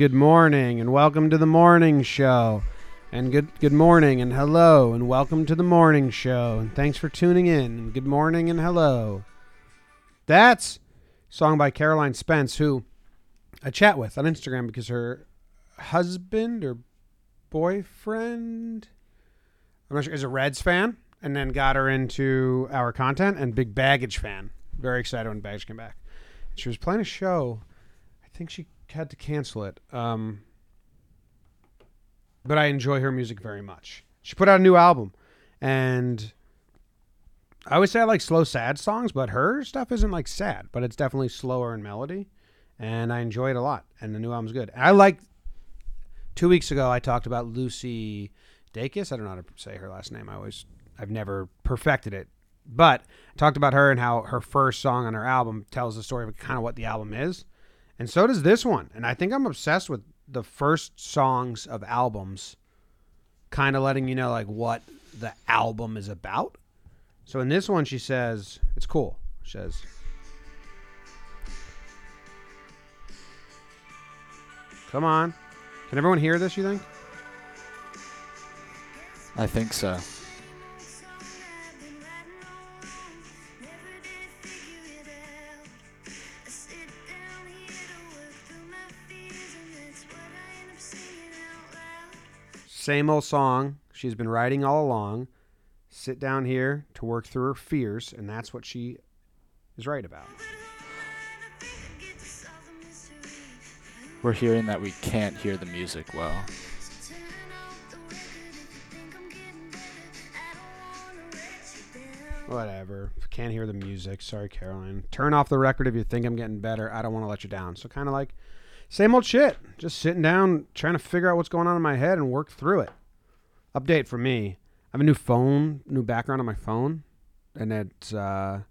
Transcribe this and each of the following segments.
Good morning and welcome to the morning show. And good good morning and hello and welcome to the morning show. And thanks for tuning in. And good morning and hello. That's song by Caroline Spence who I chat with on Instagram because her husband or boyfriend I'm not sure is a Reds fan and then got her into our content and big baggage fan. Very excited when baggage came back. She was playing a show. I think she had to cancel it. Um, but I enjoy her music very much. She put out a new album, and I always say I like slow, sad songs, but her stuff isn't like sad, but it's definitely slower in melody, and I enjoy it a lot. And the new album's good. I like. Two weeks ago, I talked about Lucy Dacus. I don't know how to say her last name. I always, I've never perfected it, but I talked about her and how her first song on her album tells the story of kind of what the album is, and so does this one. And I think I'm obsessed with the first songs of albums, kind of letting you know like what the album is about. So in this one, she says it's cool. She says. Come on. Can everyone hear this, you think? I think so. Same old song she's been writing all along. Sit down here to work through her fears, and that's what she is right about. We're hearing that we can't hear the music well. Whatever. Can't hear the music. Sorry, Caroline. Turn off the record if you think I'm getting better. I don't want to let you down. So kind of like same old shit. Just sitting down, trying to figure out what's going on in my head and work through it. Update for me. I have a new phone, new background on my phone, and it's uh,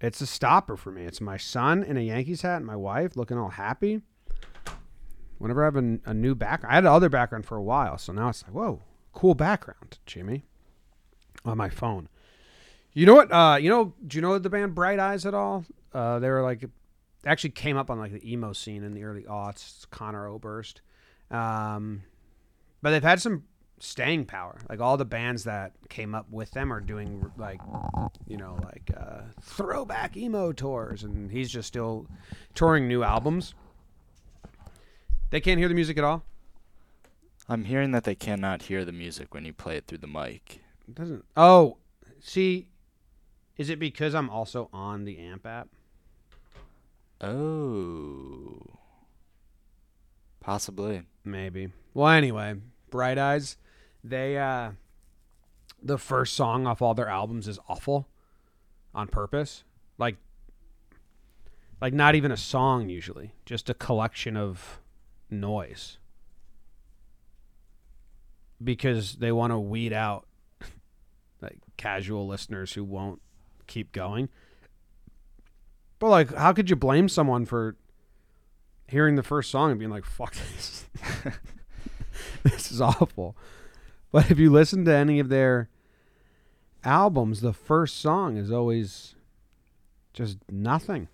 it's a stopper for me. It's my son in a Yankees hat and my wife looking all happy. Whenever I have a, a new background, I had other background for a while, so now it's like, whoa, cool background, Jimmy, on my phone. You know what? Uh, you know, do you know the band Bright Eyes at all? Uh, they were like, actually came up on like the emo scene in the early aughts. Conor Oberst, um, but they've had some staying power. Like all the bands that came up with them are doing like, you know, like uh, throwback emo tours, and he's just still touring new albums. They can't hear the music at all. I'm hearing that they cannot hear the music when you play it through the mic. It doesn't. Oh, see, is it because I'm also on the amp app? Oh. Possibly. Maybe. Well, anyway, Bright Eyes, they uh the first song off all their albums is awful on purpose. Like like not even a song usually, just a collection of noise. Because they want to weed out like casual listeners who won't keep going. But like how could you blame someone for hearing the first song and being like, fuck this. this is awful. But if you listen to any of their albums, the first song is always just nothing.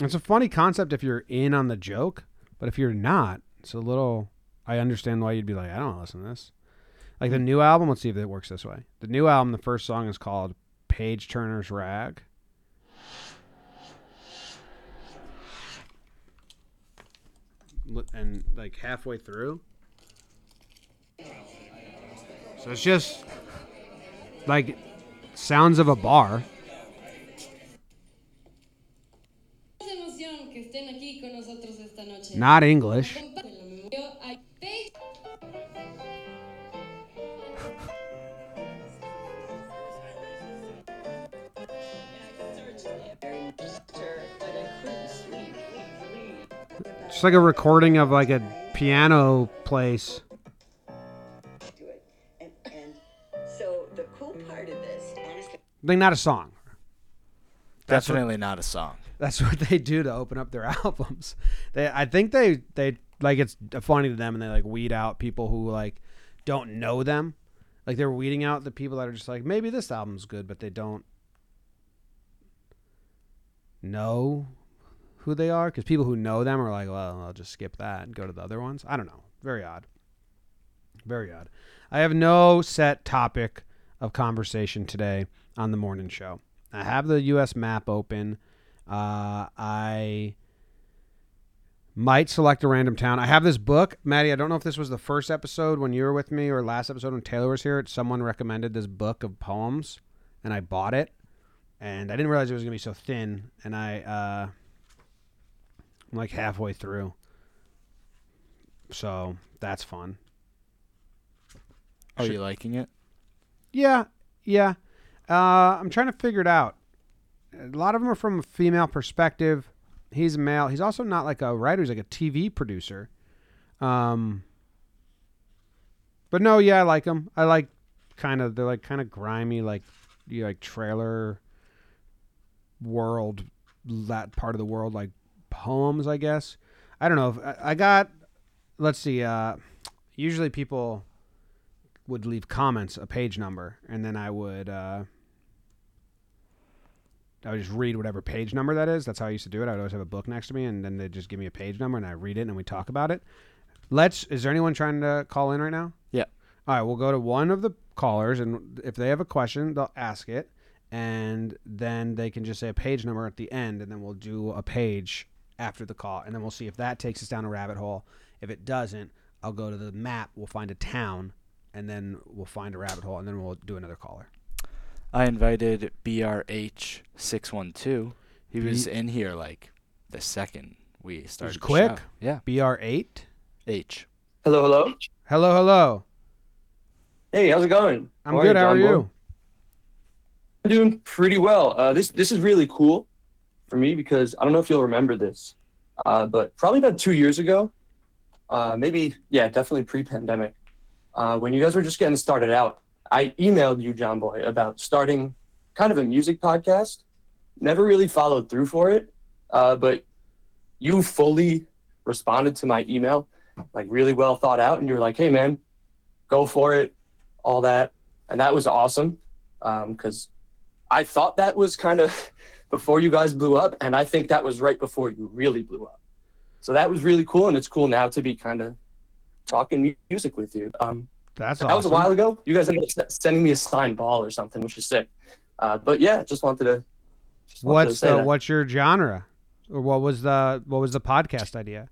It's a funny concept if you're in on the joke, but if you're not, it's a little. I understand why you'd be like, I don't listen to this. Like the new album, let's see if it works this way. The new album, the first song is called Page Turner's Rag. And like halfway through. So it's just like sounds of a bar. Not English. It's like a recording of like a piano place. do it. And, and so the cool part of this, honestly, Like not a song. That's what- Definitely not a song. That's what they do to open up their albums. They, I think they, they like it's funny to them, and they like weed out people who like don't know them. Like they're weeding out the people that are just like maybe this album's good, but they don't know who they are because people who know them are like, well, I'll just skip that and go to the other ones. I don't know. Very odd. Very odd. I have no set topic of conversation today on the morning show. I have the U.S. map open. Uh, I might select a random town. I have this book, Maddie. I don't know if this was the first episode when you were with me or last episode when Taylor was here. Someone recommended this book of poems, and I bought it. And I didn't realize it was gonna be so thin. And I, uh, like halfway through, so that's fun. Are Should- you liking it? Yeah, yeah. Uh, I'm trying to figure it out. A lot of them are from a female perspective. He's a male. He's also not like a writer. He's like a TV producer. Um, but no, yeah, I like them. I like kind of they're like kind of grimy, like you like trailer world that part of the world like poems. I guess I don't know. If, I, I got. Let's see. Uh, usually people would leave comments, a page number, and then I would uh, I would just read whatever page number that is. That's how I used to do it. I would always have a book next to me, and then they'd just give me a page number, and I read it, and we talk about it. Let's. Is there anyone trying to call in right now? Yeah. All right, we'll go to one of the callers, and if they have a question, they'll ask it, and then they can just say a page number at the end, and then we'll do a page after the call, and then we'll see if that takes us down a rabbit hole. If it doesn't, I'll go to the map. We'll find a town, and then we'll find a rabbit hole, and then we'll do another caller. I invited BRH612. He was in here like the second we started. the quick? show. Yeah. Br eight. H. Hello, hello. Hello, hello. Hey, how's it going? I'm How good. How are Jomboy? you? I'm doing pretty well. Uh, this this is really cool for me because I don't know if you'll remember this, uh, but probably about two years ago, uh, maybe yeah, definitely pre-pandemic, uh, when you guys were just getting started out, I emailed you, Jomboy, about starting kind of a music podcast. Never really followed through for it, uh, but you fully responded to my email, like really well thought out, and you were like, "Hey, man, go for it," all that, and that was awesome because I thought that was kind of before you guys blew up, and I think that was right before you really blew up. So that was really cool, and it's cool now to be kind of talking music with you. Um, That's that was a while ago. You guys ended up sending me a signed ball or something, which is sick. Uh, but yeah, just wanted to. Just wanted to What's say the that. what's your genre, or what was the what was the podcast idea?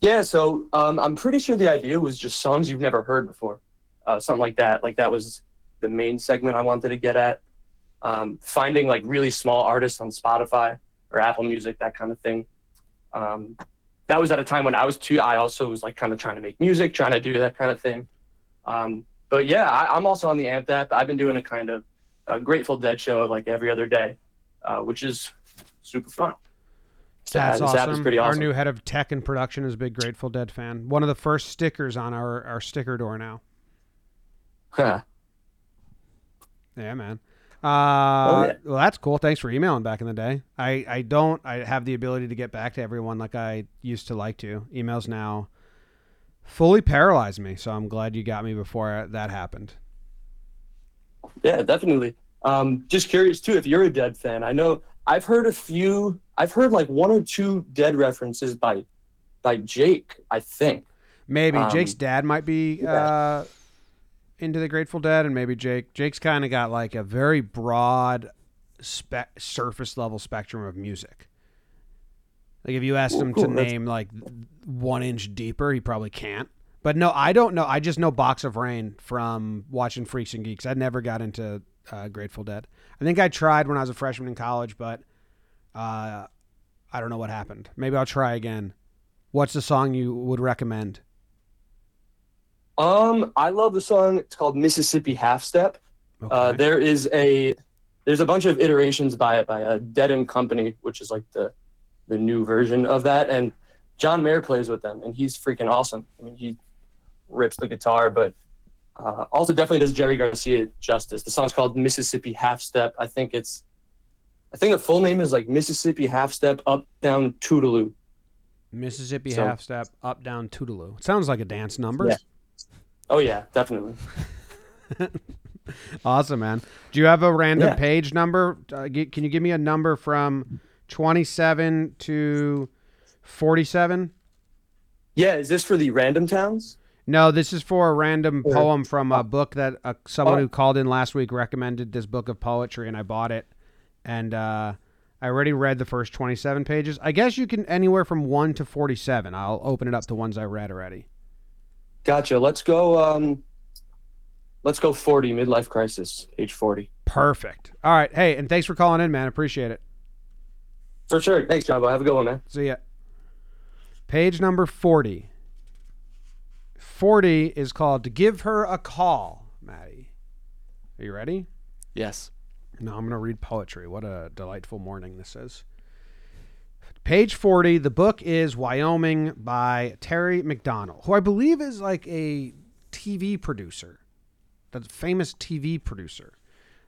Yeah, so um, I'm pretty sure the idea was just songs you've never heard before, uh, something like that. Like that was the main segment I wanted to get at. Um, finding like really small artists on Spotify or Apple Music, that kind of thing. Um, that was at a time when I was too. I also was like kind of trying to make music, trying to do that kind of thing. Um, but yeah, I, I'm also on the Amp app. I've been doing a kind of a Grateful Dead show like every other day, uh, which is super fun. That's awesome. Our new head of tech and production is a big Grateful Dead fan. One of the first stickers on our our sticker door now. Huh. Yeah, man. Uh, Oh, yeah. Well, that's cool. Thanks for emailing back in the day. I, I don't I have the ability to get back to everyone like I used to like to. Emails now fully paralyze me, so I'm glad you got me before that happened. Yeah, definitely. Um, just curious too, if you're a Dead fan. I know I've heard a few. I've heard like one or two Dead references by by Jake. I think. Maybe Um, Jake's dad might be yeah. uh, into the Grateful Dead, and maybe Jake. Jake's kind of got like a very broad, spec surface level spectrum of music. Like if you asked Cool, him cool. to That's- name like one inch deeper, he probably can't. But no, I don't know. I just know Box of Rain from watching Freaks and Geeks. I never got into uh, Grateful Dead. I think I tried when I was a freshman in college, but uh, I don't know what happened. Maybe I'll try again. What's the song you would recommend? Um, I love the song. It's called Mississippi Half Step. Uh, there is a there's a bunch of iterations by it by uh, Dead and Company, which is like the the new version of that, and John Mayer plays with them, and he's freaking awesome. I mean, he rips the guitar, but uh, also definitely does Jerry Garcia justice. The song's called Mississippi Half Step. I think it's I think the full name is like Mississippi Half Step Up Down Toodaloo. Mississippi So- half step, up down Toodaloo. It sounds like a dance number. Yeah. Oh yeah, definitely. Awesome, man. Do you have a random Yeah. page number? Uh, gi- can you give me a number from 27 to 47. Yeah, is this for the random towns? No, this is for a random Or- poem from a book that uh, someone Oh. who called in last week recommended this book of poetry, and I bought it. And uh, I already read the first 27 pages. I guess you can anywhere from 1 to 47. I'll open it up to ones I read already. Gotcha. Let's go. Um, let's go 40 midlife crisis, age 40. Perfect. All right. Hey, and thanks for calling in, man. Appreciate it. For sure. Thanks, Jabo. Have a good one, man. See ya. Page number 40. 40 is called To Give Her a Call, Maddie. Are you ready? Yes. No, I'm going to read poetry. What a delightful morning this is. Page 40, the book is Wyoming by Terry McDonell, who I believe is like a TV producer, the famous TV producer.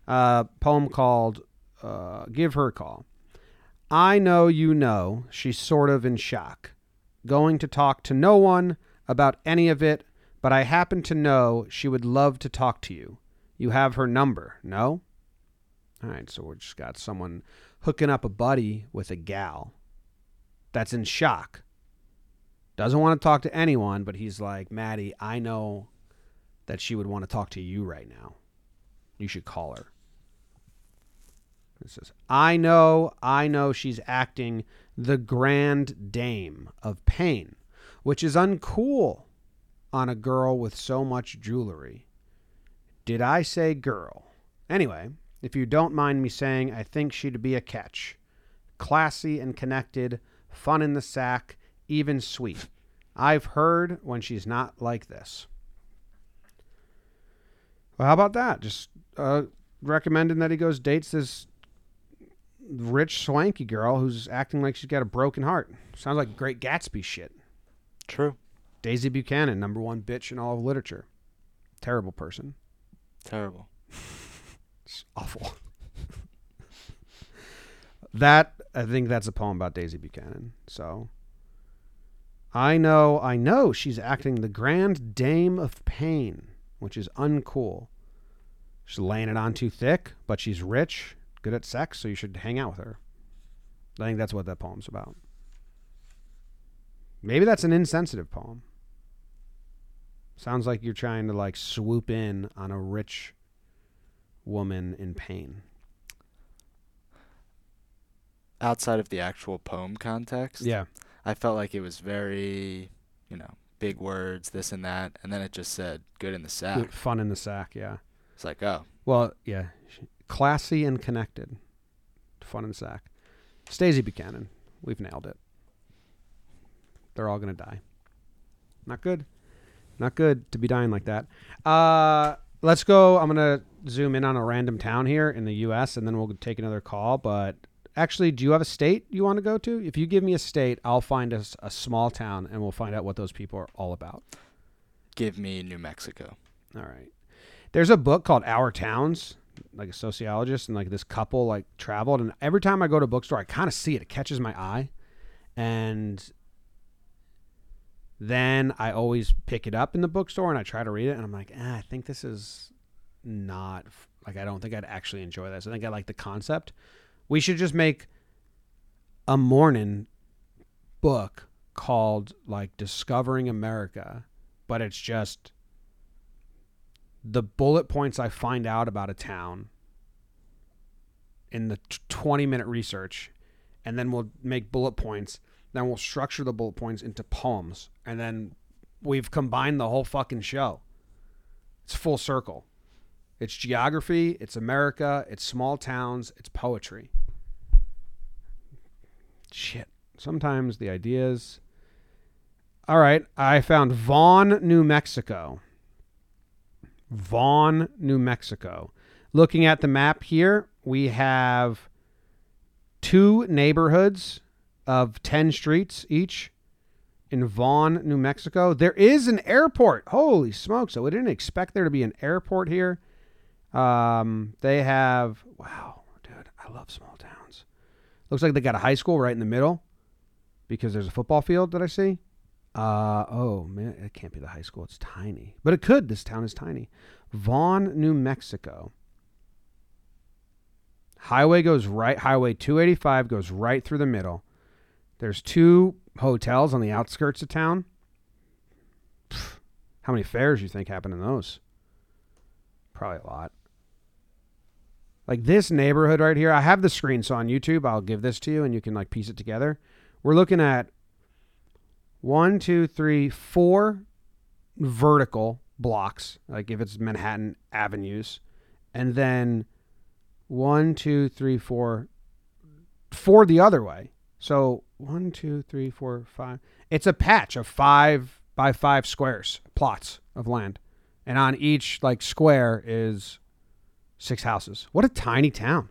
Uh, poem called uh, Give Her a Call. I know you know she's sort of in shock, going to talk to no one about any of it, but I happen to know she would love to talk to you. You have her number, no? All right, so we just got someone hooking up a buddy with a gal that's in shock. Doesn't want to talk to anyone, but he's like, Maddie, I know that she would want to talk to you right now. You should call her. It says, I know, I know she's acting the grand dame of pain, which is uncool on a girl with so much jewelry. Did I say girl? Anyway, if you don't mind me saying, I think she'd be a catch. Classy and connected, fun in the sack, even sweet. I've heard when she's not like this. Well, how about that? Just uh, recommending that he goes dates this rich swanky girl who's acting like she's got a broken heart. Sounds like great Gatsby shit. True. Daisy Buchanan, number one bitch in all of literature. Terrible person. Terrible. It's awful. that I think that's a poem about Daisy Buchanan. So I know, I know she's acting the grand dame of pain, which is uncool. She's laying it on too thick, but she's rich, good at sex, so you should hang out with her. I think that's what that poem's about. Maybe that's an insensitive poem. Sounds like you're trying to like swoop in on a rich woman in pain. Outside of the actual poem context, Yeah. I felt like it was very, you know, big words, this and that, and then it just said "good in the sack." Fun in the sack, yeah. It's like, oh, Well, yeah. Classy and connected. Fun in the sack. Stacey Buchanan. We've nailed it. They're all going to die. Not good. Not good to be dying like that. Uh, let's go. I'm going to zoom in on a random town here in the U.S., and then we'll take another call. But actually, do you have a state you want to go to? If you give me a state, I'll find us a small town, and we'll find out what those people are all about. give me New Mexico. All right. There's a book called Our Towns, like a sociologist, and like this couple like traveled, and every time I go to a bookstore, I kind of see it. It catches my eye, and then I always pick it up in the bookstore and I try to read it, and I'm like, eh, I think this is not like I don't think I'd actually enjoy this. I think I like the concept. We should just make a morning book called like Discovering America, but it's just the bullet points I find out about a town in the 20 minute research, and then we'll make bullet points. Then we'll structure the bullet points into poems, and then we've combined the whole fucking show. It's full circle. It's geography, it's America, it's small towns, it's poetry. Shit. Sometimes the ideas. All right, I found Vaughn, New Mexico. Vaughn, New Mexico. Looking at the map here, we have two neighborhoods of 10 streets each in Vaughn, New Mexico. There is an airport. Holy smokes. So we didn't expect there to be an airport here. Um, they have, wow, dude, I love small towns. Looks like they got a high school right in the middle because there's a football field that I see. Uh, oh, man, it can't be the high school. It's tiny. But it could. This town is tiny. Vaughn, New Mexico. Highway goes right. Highway 285 goes right through the middle. There's two hotels on the outskirts of town. Pff, How many fairs you think happen in those? Probably a lot. Like this neighborhood right here, I have the screen, so on YouTube, I'll give this to you and you can like piece it together. We're looking at one, two, three, four vertical blocks, like if it's Manhattan avenues, and then one, two, three, four, four the other way. So one, two, three, four, five. It's a patch of five by five squares, plots of land, and on each like square is six houses. What a tiny town.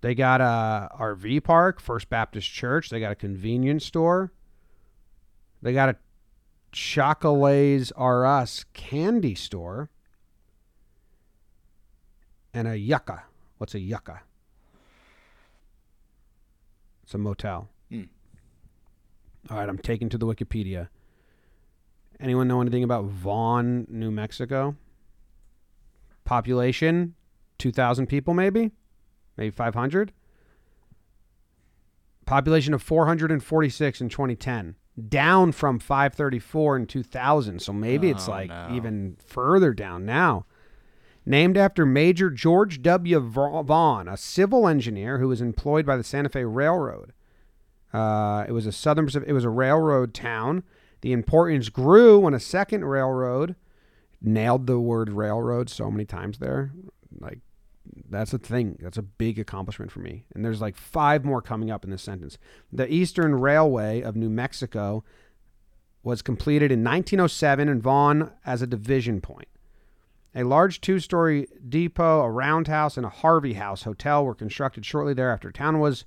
They got a RV park, First Baptist Church. They got a convenience store. They got a Chocolates R Us candy store. And a yucca. What's a yucca? It's a motel. Hmm. All right, I'm taking to the Wikipedia. Anyone know anything about Vaughn, New Mexico? Population 2,000 people, maybe? Maybe 500? Population of 446 in 2010, down from 534 in 2000. So maybe it's Oh, like no. even further down now. Named after Major George W. Vaughn, a civil engineer who was employed by the Santa Fe Railroad. Uh, it was a southern Pacific, it was a railroad town. The importance grew when a second railroad nailed the word railroad so many times there. Like that's a thing. That's a big accomplishment for me. And there's like five more coming up in this sentence. The Eastern Railway of New Mexico was completed in 1907 and Vaughn as a division point. A large two story depot, a roundhouse, and a Harvey House hotel were constructed shortly thereafter. Town was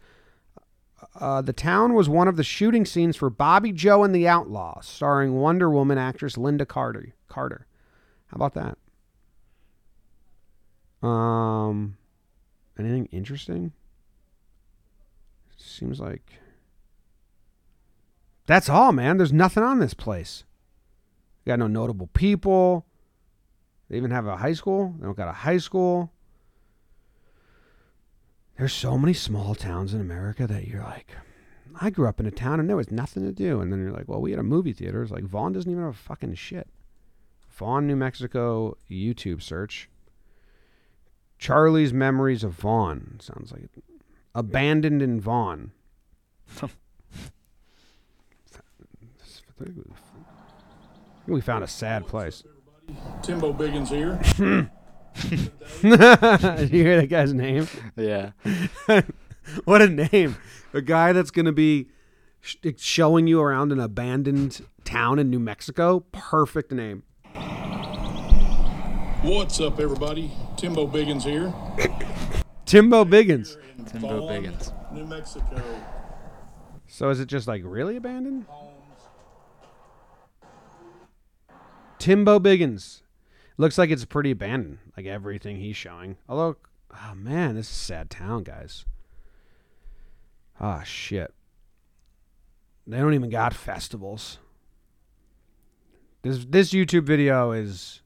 uh, the town was one of the shooting scenes for Bobbie Jo and the Outlaws, starring Wonder Woman actress Lynda Carter. Carter. How about that? Um, anything interesting? Seems like that's all, man. There's nothing on this place. got no notable people. They even have a high school. They don't got a high school. There's so many small towns in America that you're like, I grew up in a town and there was nothing to do. And then you're like, well, we had a movie theater. It's like Vaughn doesn't even have a fucking shit. Vaughn, New Mexico YouTube search. Charlie's Memories of Vaughn. Sounds like it. Abandoned in Vaughn. we found a sad place. Timbo Biggins here. Did you hear that guy's name? Yeah. what a name. A guy that's going to be sh- showing you around an abandoned town in New Mexico. Perfect name. What's up, everybody? Timbo Biggins here. Timbo Biggins. in Timbo Vaughn, Biggins. New Mexico. So is it just like really abandoned? Timbo Biggins. Looks like it's pretty abandoned, like everything he's showing. Although, oh man, this is a sad town, guys. Ah, shit. They don't even got festivals. This this YouTube video is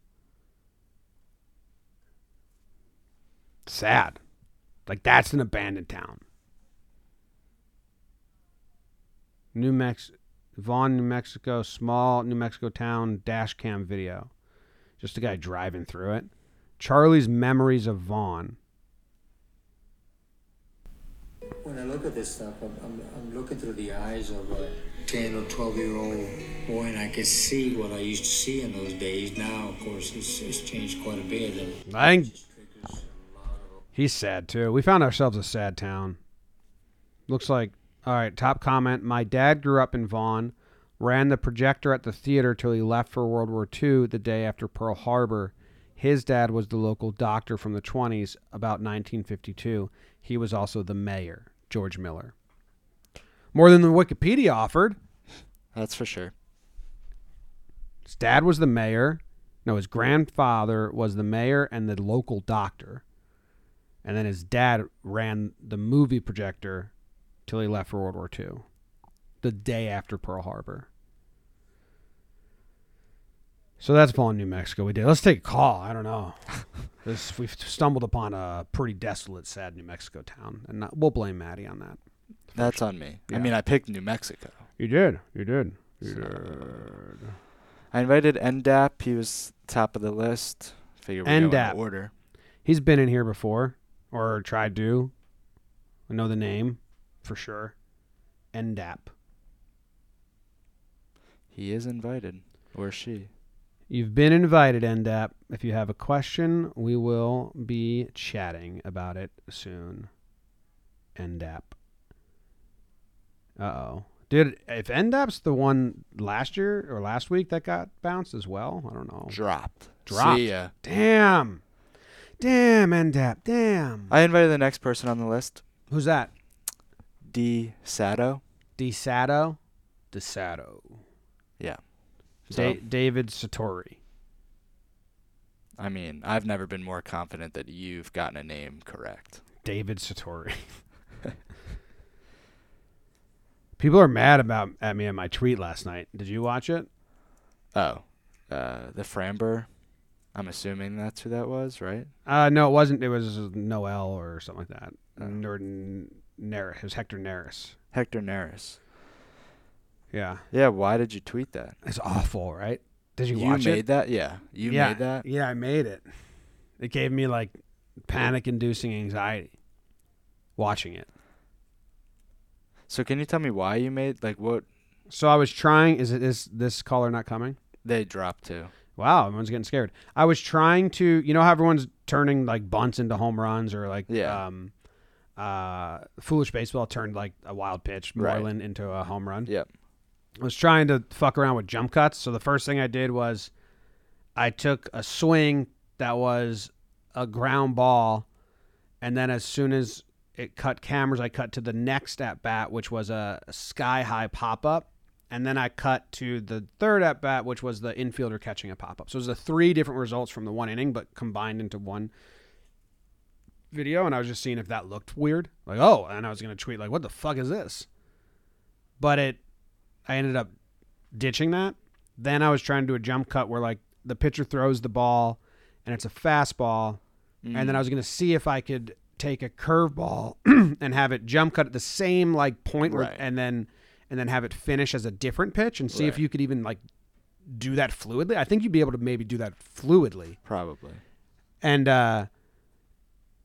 sad. Like that's an abandoned town. New Mex Vaughn, New Mexico, small New Mexico town dash cam video. Just a guy driving through it. Charlie's memories of Vaughn. When I look at this stuff, I'm, I'm, I'm looking through the eyes of a 10 or 12 year old boy, and I can see what I used to see in those days. Now, of course, it's, it's changed quite a bit. And I think it just triggers a lot of he's sad too. We found ourselves a sad town. Looks like all right. Top comment: My dad grew up in Vaughn, ran the projector at the theater till he left for World War II the day after Pearl Harbor. His dad was the local doctor from the 20s, about 1952. He was also the mayor, George Miller. More than the Wikipedia offered. That's for sure. His dad was the mayor. No, his grandfather was the mayor and the local doctor. And then his dad ran the movie projector till he left for World War II, the day after Pearl Harbor. So that's Vaughn, New Mexico. We did. Let's take a call. I don't know. This, we've stumbled upon a pretty desolate, sad New Mexico town, and not, we'll blame Maddie on that. That's on me. Yeah. I mean, I picked New Mexico. You did. You did. You So- did. I invited NDAP. He was top of the list. Figured we NDAP. in order. He's been in here before, or tried to. I know the name for sure. NDAP. He is invited, or she. You've been invited, NDAP. If you have a question, we will be chatting about it soon. NDAP. Uh oh. Dude, if NDAP's the one last year or last week that got bounced as well, I don't know. Dropped. Dropped. See ya. Damn. Damn, NDAP. Damn. I invited the next person on the list, Who's that? D. Sato. DeSato? DeSato. Yeah. So, Da- David Satori. I mean, I've never been more confident that you've gotten a name correct. David Satori. People are mad about at me and my tweet last night. Did you watch it? Oh, uh, the Framber. I'm assuming that's who that was, right? Uh, no, it wasn't. It was Noel or something like that. Oh. Or N- Neris. It was Hector Neris. Hector Neris. Yeah, Yeah, why did you tweet that? it's awful, right? Did you, You, watch made it? that? Yeah. You yeah, made that? Yeah, I made it. It gave me like panic-inducing anxiety watching it. So can you tell me why you made like what So I was trying. Is it is this caller not coming? they dropped to? Wow, everyone's getting scared. I was trying to, you know, how everyone's turning like bunts into home runs, or like, Yeah. um, uh, foolish baseball turned like a wild pitch, Right. Into a home run. Yep. I was trying to fuck around with jump cuts. So the first thing I did was I took a swing that was a ground ball, and then as soon as it cut cameras, I cut to the next at bat, which was a sky high pop up. And then I cut to the third at bat, which was the infielder catching a pop up. So it was the three different results from the one inning, but combined into one video. And I was just seeing if that looked weird. Like, oh, and I was going to tweet, like, what the fuck is this? But it, I ended up ditching that. Then I was trying to do a jump cut where, like, the pitcher throws the ball and it's a fastball. And Mm. then I was going to see if I could take a curveball and have it jump cut at the same like point where, and then and then have it finish as a different pitch and see if you could even like do that fluidly. I think you'd be able to maybe do that fluidly. Probably. And uh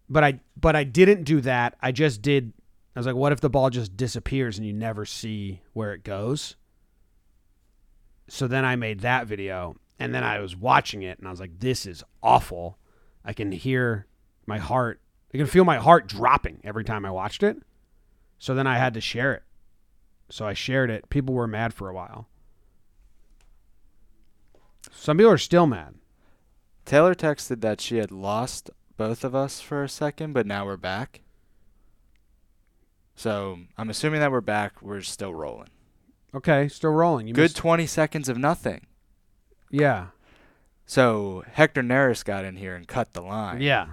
but I but I didn't do that. I just did I was like what if the ball just disappears and you never see where it goes? So then I made that video and then I was watching it and I was like this is awful. I can hear my heart. I can feel my heart dropping every time I watched it. So then I had to share it. So I shared it. People were mad for a while. Some people are still mad. Taylor texted that she had lost both of us for a second, but now we're back. So I'm assuming that we're back. We're still rolling. Okay, still rolling. You Good missed- 20 seconds of nothing. yeah. So Hector Neris got in here and cut the line. Yeah.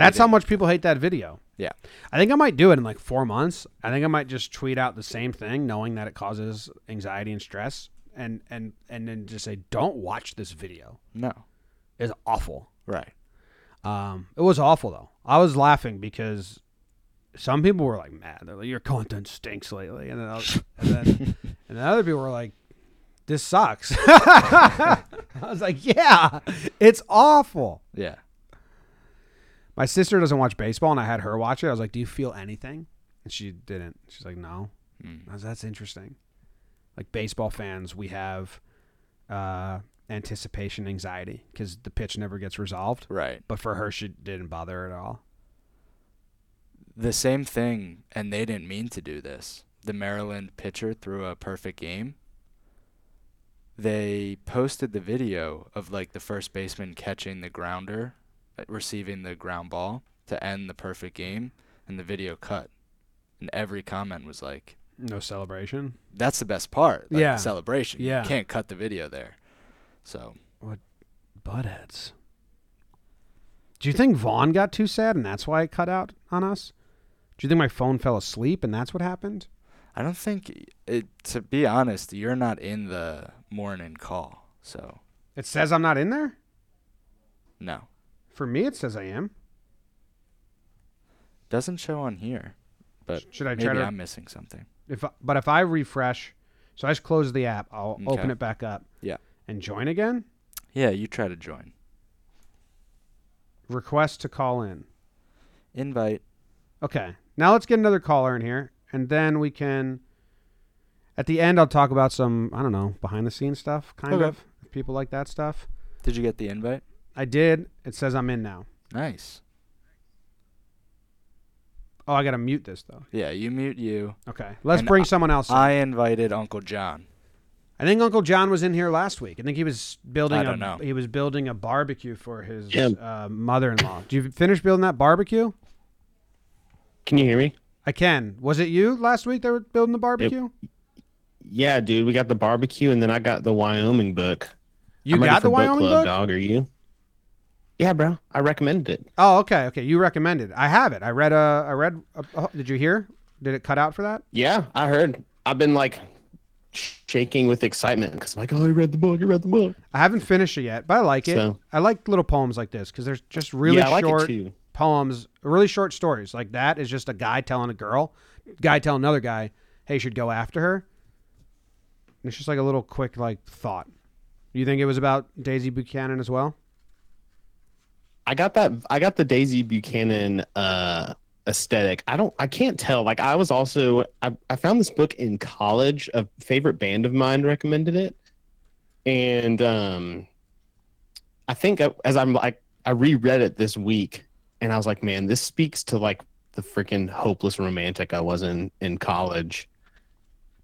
That's how much people hate that video. Yeah. I think I might do it in like four months. I think I might just tweet out the same thing, knowing that it causes anxiety and stress, and and and then just say, "Don't watch this video. No. It's awful." Right. Um, it was awful though. I was laughing because some people were like mad. They're like, "Your content stinks lately," and then I was- and then and then other people were like, "This sucks." I was like, "Yeah, it's awful." Yeah. My sister doesn't watch baseball, and I had her watch it. I was like, "Do you feel anything?" And she didn't. She's like, "No." Mm. I was, That's interesting. Like baseball fans, we have uh, anticipation anxiety because the pitch never gets resolved. Right. But for her, she didn't bother at all. The same thing, and they didn't mean to do this. The Maryland pitcher threw a perfect game. They posted the video of like the first baseman catching the grounder, receiving the ground ball to end the perfect game, and the video cut. And every comment was like, No celebration. "That's the best part." Like, Yeah. celebration. Yeah. You can't cut the video there. So what, Buttheads. Do you think Vaughn got too sad and that's why it cut out on us? Do you think my phone fell asleep and that's what happened? I don't think it. To be honest, you're not in the morning call, so It says I'm not in there? no. For me, it says I am. Doesn't show on here, but Should I maybe try to? I'm missing something. If I, but if I refresh, so I just close the app. I'll open it back up. Yeah. And join again. Yeah, you try to join. Request to call in. Invite. Okay. Now let's get another caller in here, and then we can. At the end, I'll talk about some I don't know behind the scenes stuff, kind Okay. of. If people like that stuff. Did you get the invite? I did. It says I'm in now. Nice. Oh, I gotta mute this though. Yeah, you mute you. Okay. Let's And bring someone else. in. I invited Uncle John. I think Uncle John was in here last week. I think he was building. I a, don't know. He was building a barbecue for his Yeah. uh, mother-in-law. Did you finish building that barbecue? Can you hear me? I can. Was it you last week that were building the barbecue? Yeah, dude. We got the barbecue, and then I got the Wyoming book. you I'm ready got for the Wyoming club, book? dog. Are you? Yeah, bro. I recommended it. Oh, okay, okay. You recommended. I have it. I read. Uh, I read. Uh, oh, did you hear? Did it cut out for that? Yeah, I heard. I've been like shaking with excitement because I'm like, oh, I read the book. I read the book. I haven't finished it yet, but I like it. So- I like little poems like this because they're just really yeah, I like short it poems, really short stories. Like that is just a guy telling a girl, guy telling another guy, "Hey, you should go after her." And it's just like a little quick like thought. You think it was about Daisy Buchanan as well? I got that. I got the Daisy Buchanan uh, aesthetic. I don't. I can't tell. Like I was also. I, I found this book in college. A favorite band of mine recommended it, and um, I think as I'm like I reread it this week, and I was like, man, this speaks to like the freaking hopeless romantic I was in in college.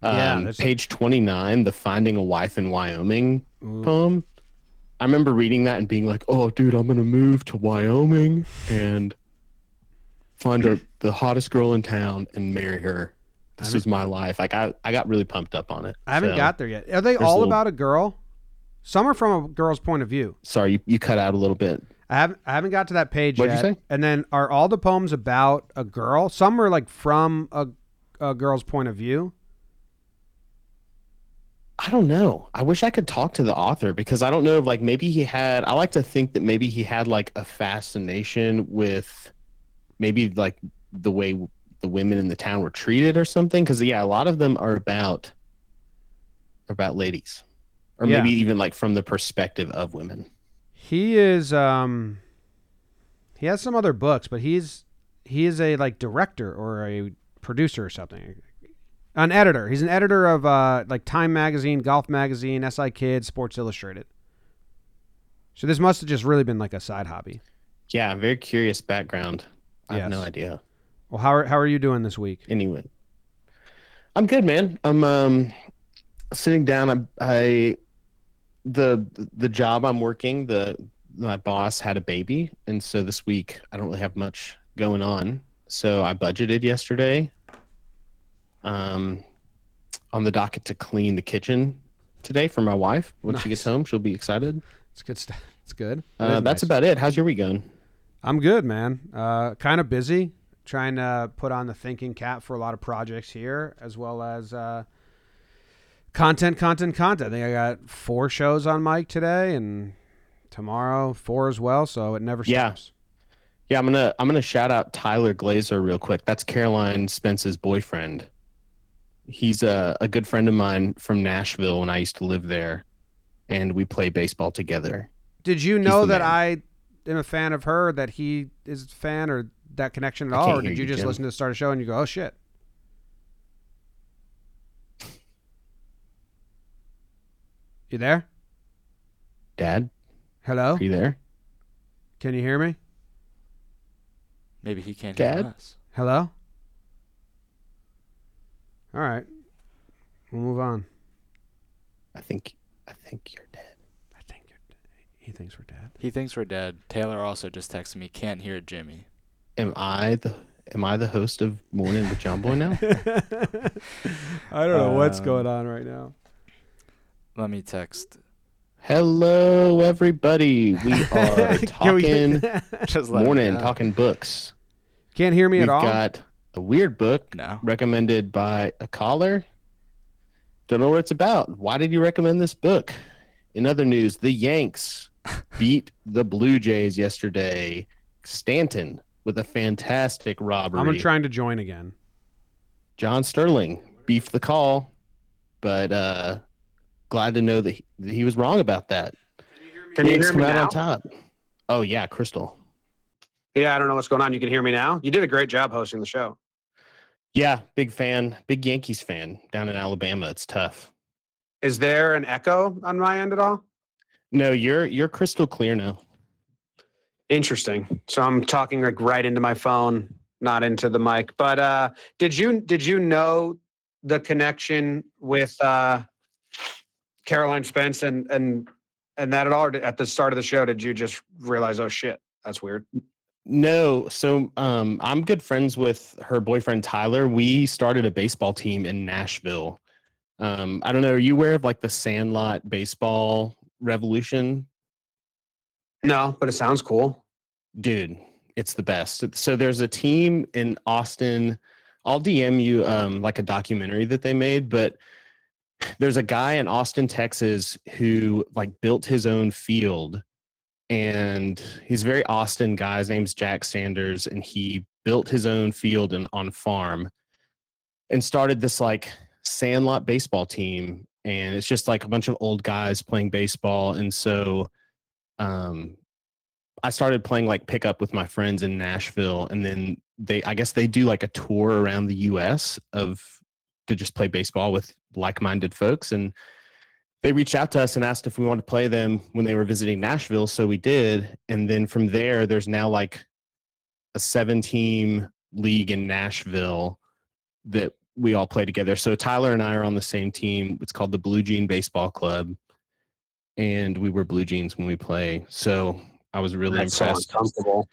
Yeah, Um, there's- page twenty nine, the Finding a Wife in Wyoming Ooh. poem. I remember reading that and being like, "Oh, dude, I'm gonna move to Wyoming and find a, the hottest girl in town and marry her. This is my life." Like, I I got really pumped up on it. I haven't So- got there yet. Are they all little- about a girl? Some are from a girl's point of view. Sorry, you, you cut out a little bit. I haven't I haven't got to that page What'd yet. you say? And then are all the poems about a girl? Some are like from a, a girl's point of view. I don't know. I wish I could talk to the author because I don't know if like maybe he had I like to think that maybe he had like a fascination with maybe like the way the women in the town were treated or something cuz yeah, a lot of them are about about ladies or Yeah. maybe even like from the perspective of women. He is um he has some other books, but he's he is a like director or a producer or something. An editor. He's an editor of uh like Time magazine, Golf magazine, SI Kids, Sports Illustrated. So this must have just really been like a side hobby. Yeah, very curious background. I have no idea. Well, how are how are you doing this week? Anyway, I'm good, man. I'm um sitting down. I, I the the job I'm working. The my boss had a baby, and so this week I don't really have much going on. So I budgeted yesterday. Um, on the docket to clean the kitchen today for my wife. When she gets home, she'll be excited. It's good stuff. It's good. Uh, that's nice. about it. How's your week going? I'm good, man. Uh, kind of busy trying to put on the thinking cap for a lot of projects here, as well as uh, content, content, content. I think I got four shows on mic today, and tomorrow four as well. So it never Yeah. stops. Yeah, I'm gonna I'm gonna shout out Tyler Glazer real quick. That's Caroline Spence's boyfriend. He's a, a good friend of mine from Nashville when I used to live there, and we play baseball together. Did you know that man. I am a fan of her? That he is a fan, or that connection at I all? Or did you you, just Jim. listen to the start of the show and you go, "Oh shit"? You there? Dad, Hello? are you there? Can you hear me? Maybe he can't Dad? hear us. Hello? All right. We'll move on. I think I think you're dead. I think you're dead. he thinks we're dead. He thinks we're dead. Taylor also just texted me, can't hear Jimmy. Am I the am I the host of Morning with Jomboy now? I don't know what's Um, going on right now. Let me text. Hello, everybody. We are Can we- talking Just let me morning, know. talking books. Can't hear me We've at all. got a weird book No. recommended by a caller. Don't know what it's about. Why did you recommend this book? In other news, the Yanks beat the Blue Jays yesterday. Stanton with a fantastic robbery. I'm trying to join again. John Sterling beefed the call, but uh, glad to know that he, that he was wrong about that. Can you hear me come out now? on top. Oh yeah, Crystal. Yeah, I don't know what's going on. You can hear me now. You did a great job hosting the show. Yeah, big fan, big Yankees fan down in Alabama. It's tough. Is there an echo on my end at all? No, you're you're crystal clear now. Interesting. So I'm talking like right into my phone, not into the mic. But uh did you did you know the connection with uh Caroline Spence and and and that at all? Or at the start of the show, did you just realize, oh shit, that's weird? No, so um, I'm good friends with her boyfriend Tyler. We started a baseball team in Nashville. Um, I don't know. Are you aware of like the Sandlot baseball revolution? No, but it sounds cool. dude it's the best so there's a team in austin i'll dm you um like a documentary that they made but there's a guy in austin texas who like built his own field and he's very austin guy. His name's jack sanders and he built his own field and on farm and started this like sandlot baseball team. And it's just like a bunch of old guys playing baseball. And so um I started playing like pickup with my friends in Nashville, and then they, I guess they do like a tour around the U.S. of to just play baseball with like-minded folks, and they reached out to us and asked if we wanted to play them when they were visiting Nashville, so we did, and then from there, there's now like a seven-team league in Nashville that we all play together. So Tyler and I are on the same team. It's called the Blue Jean Baseball Club, and we wear Blue Jeans when we play. So I was really That's so impressed. uncomfortable.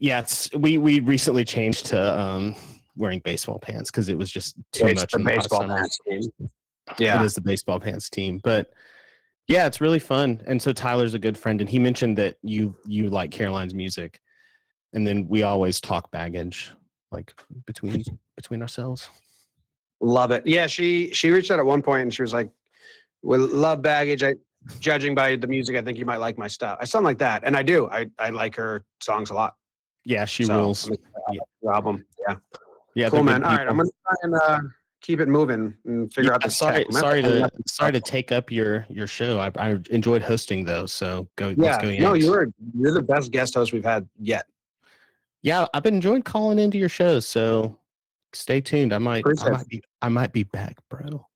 Yeah, it's we we recently changed to um wearing baseball pants because it was just too It's much the baseball pants Yeah. It is the baseball pants team, but yeah, it's really fun. And so Tyler's a good friend, and he mentioned that you you like Caroline's music, and then we always talk baggage like between between ourselves. Love it. Yeah, she she reached out at one point and she was like, "We love baggage. I judging by the music, I think you might like my stuff." I sound like that, and I do. I I like her songs a lot. Yeah, she So, rules. I'm excited album. Yeah, Yeah, cool, man. All right, I'm gonna try and uh, keep it moving and figure Yeah, out this sorry, tech. Gonna sorry to sorry to take up your your show. I, I enjoyed hosting though, so go. Yeah, let's go. no, you were you're the best guest host we've had yet. Yeah, I've been enjoying calling into your shows, so stay tuned. I might, I Appreciate it. might be, I might be back, bro.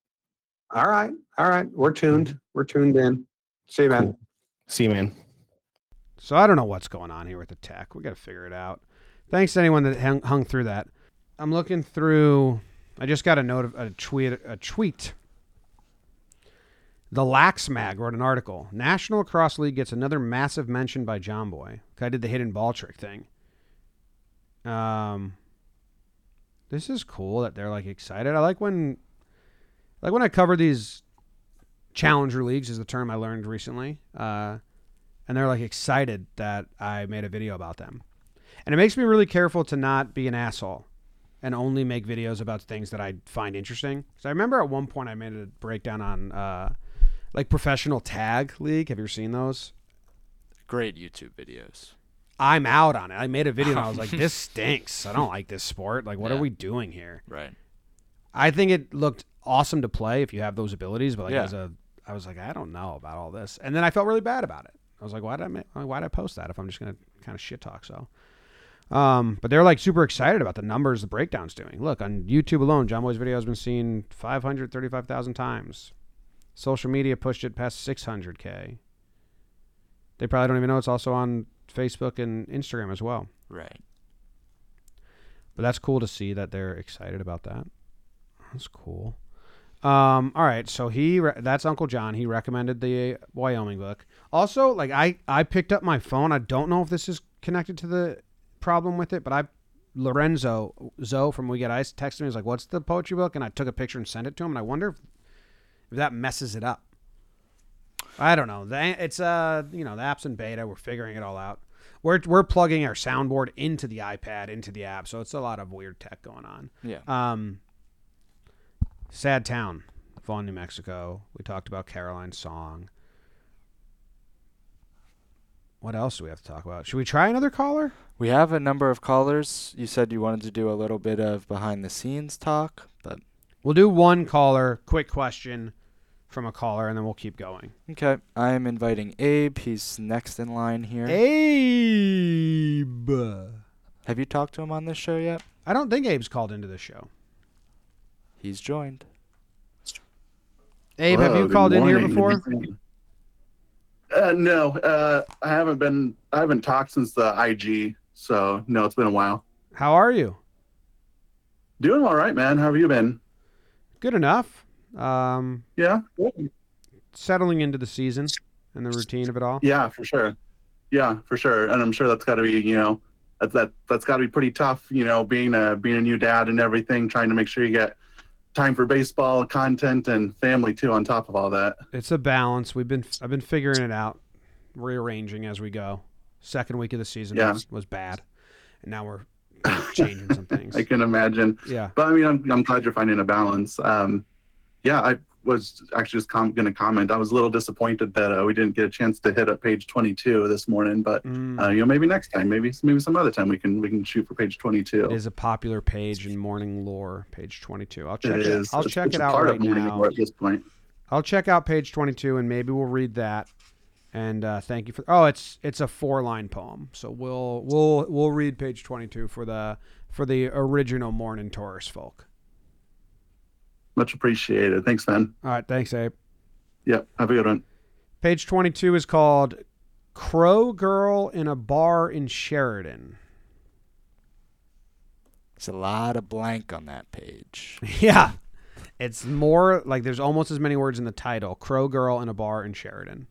All right, all right, we're tuned. Mm-hmm. We're tuned in. See you, man. Cool. See you, man. So I don't know what's going on here with the tech. We got to figure it out. Thanks to anyone that hung, hung through that. I'm looking through. I just got a note of a tweet. A tweet. The Lax Mag wrote an article. National Lacrosse League gets another massive mention by Jomboy. I did the hidden ball trick thing. Um, this is cool that they're like excited. I like when, like when I cover these challenger leagues is the term I learned recently. Uh, and they're like excited that I made a video about them. And it makes me really careful to not be an asshole and only make videos about things that I find interesting. So I remember at one point I made a breakdown on uh, like professional tag league. Have you ever seen those? Great YouTube videos. I'm out on it. I made a video and I was like, this stinks. I don't like this sport. Like, what Yeah. are we doing here? Right. I think it looked awesome to play if you have those abilities, but like Yeah. as a, I was like, I don't know about all this, and then I felt really bad about it. I was like, why did I, why did I post that if I'm just gonna kind of shit talk? So, um, but they're like super excited about the numbers the breakdown's doing. Look on YouTube alone, Jomboy's video has been seen 535,000 times. Social media pushed it past 600k. They probably don't even know it's also on Facebook and Instagram as well. Right. But that's cool to see that they're excited about that. That's cool. Um, all right, so he re- that's Uncle John. He recommended the Wyoming book. Also, like I I picked up my phone. I don't know if this is connected to the problem with it, but I Lorenzo Zoe from We Get Ice texted me. He's like, "What's the poetry book?" And I took a picture and sent it to him. And I wonder if, if that messes it up. I don't know. The, it's uh you know the app's in beta. We're figuring it all out. We're we're plugging our soundboard into the iPad into the app, so it's a lot of weird tech going on. Yeah. Um, Sad Town, Vaughn, New Mexico. We talked about Caroline's song. What else do we have to talk about? Should we try another caller? We have a number of callers. You said you wanted to do a little bit of behind the scenes talk, but We'll do one caller, quick question from a caller, and then we'll keep going. okay. I am inviting Abe. He's next in line here. Abe. Have you talked to him on this show yet? I don't think Abe's called into the show. He's joined. Abe, have you good called in here before? Uh, no, uh, I haven't been. I haven't talked since the IG, so no, it's been a while. How are you? Doing all right, man. How have you been? Good enough. Um, Yeah, settling into the season and the routine of it all. yeah, for sure. Yeah, for sure. And I'm sure that's got to be, you know, that that that's got to be pretty tough. You know, being a being a new dad and everything, trying to make sure you get time for baseball content and family too on top of all that. It's a balance. We've been I've been figuring it out, rearranging as we go. Second week of the season Yeah. was, was bad, and now we're changing some things. I can imagine. Yeah. But I mean, I'm, I'm glad you're finding a balance. Um, yeah, I was actually just com- going to comment. I was a little disappointed that uh, we didn't get a chance to hit up page 22 this morning, but Mm. uh, you know, maybe next time, maybe maybe some other time we can we can shoot for page 22. It is a popular page in morning lore, page 22. I'll check It it. is. I'll It's- check it's it out right now. lore at this point. I'll check out page 22 and maybe we'll read that. And uh, thank you for. Oh, it's it's a four line poem, so we'll we'll we'll read page 22 for the for the original morning Taurus folk. Much appreciated. Thanks, man. All right, thanks, Abe. Yep. Have a good one. Page 22 is called Crow Girl in a Bar in Sheridan. It's a lot of blank on that page. Yeah. It's more like there's almost as many words in the title Crow Girl in a Bar in Sheridan.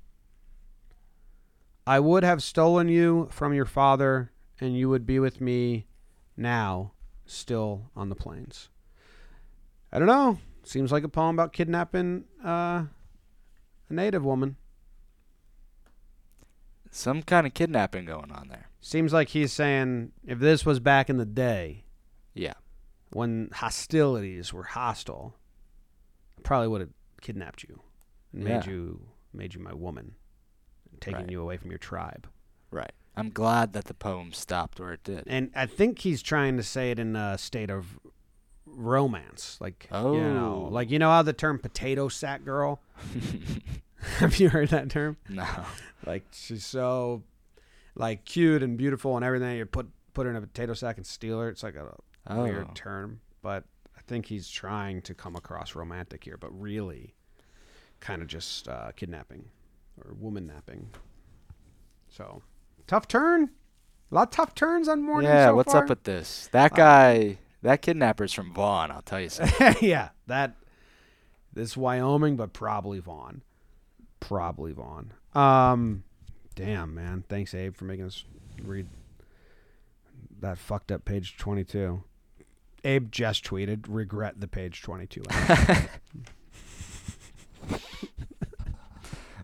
I would have stolen you from your father, and you would be with me now, still on the plains. I don't know. Seems like a poem about kidnapping uh, a native woman. Some kind of kidnapping going on there. Seems like he's saying if this was back in the day, Yeah. when hostilities were hostile, I probably would have kidnapped you and made Yeah. you made you my woman, taking Right. you away from your tribe. Right. I'm glad that the poem stopped where it did. And I think he's trying to say it in a state of romance, like you know, Oh. like you know how the term "potato sack girl." Have you heard that term? no. Like she's so like cute and beautiful and everything. You put put her in a potato sack and steal her. It's like a Oh. weird term, but I think he's trying to come across romantic here, but really kind of just uh, kidnapping or woman napping. So tough turn. A lot of tough turns on morning. Yeah, so what's far. up with this? That guy, that kidnapper's from Vaughn, I'll tell you something. yeah, that this Wyoming, but probably Vaughn. Probably Vaughn. Um, damn man, thanks Abe for making us read that fucked up page twenty two. Abe just tweeted, regret the page twenty two.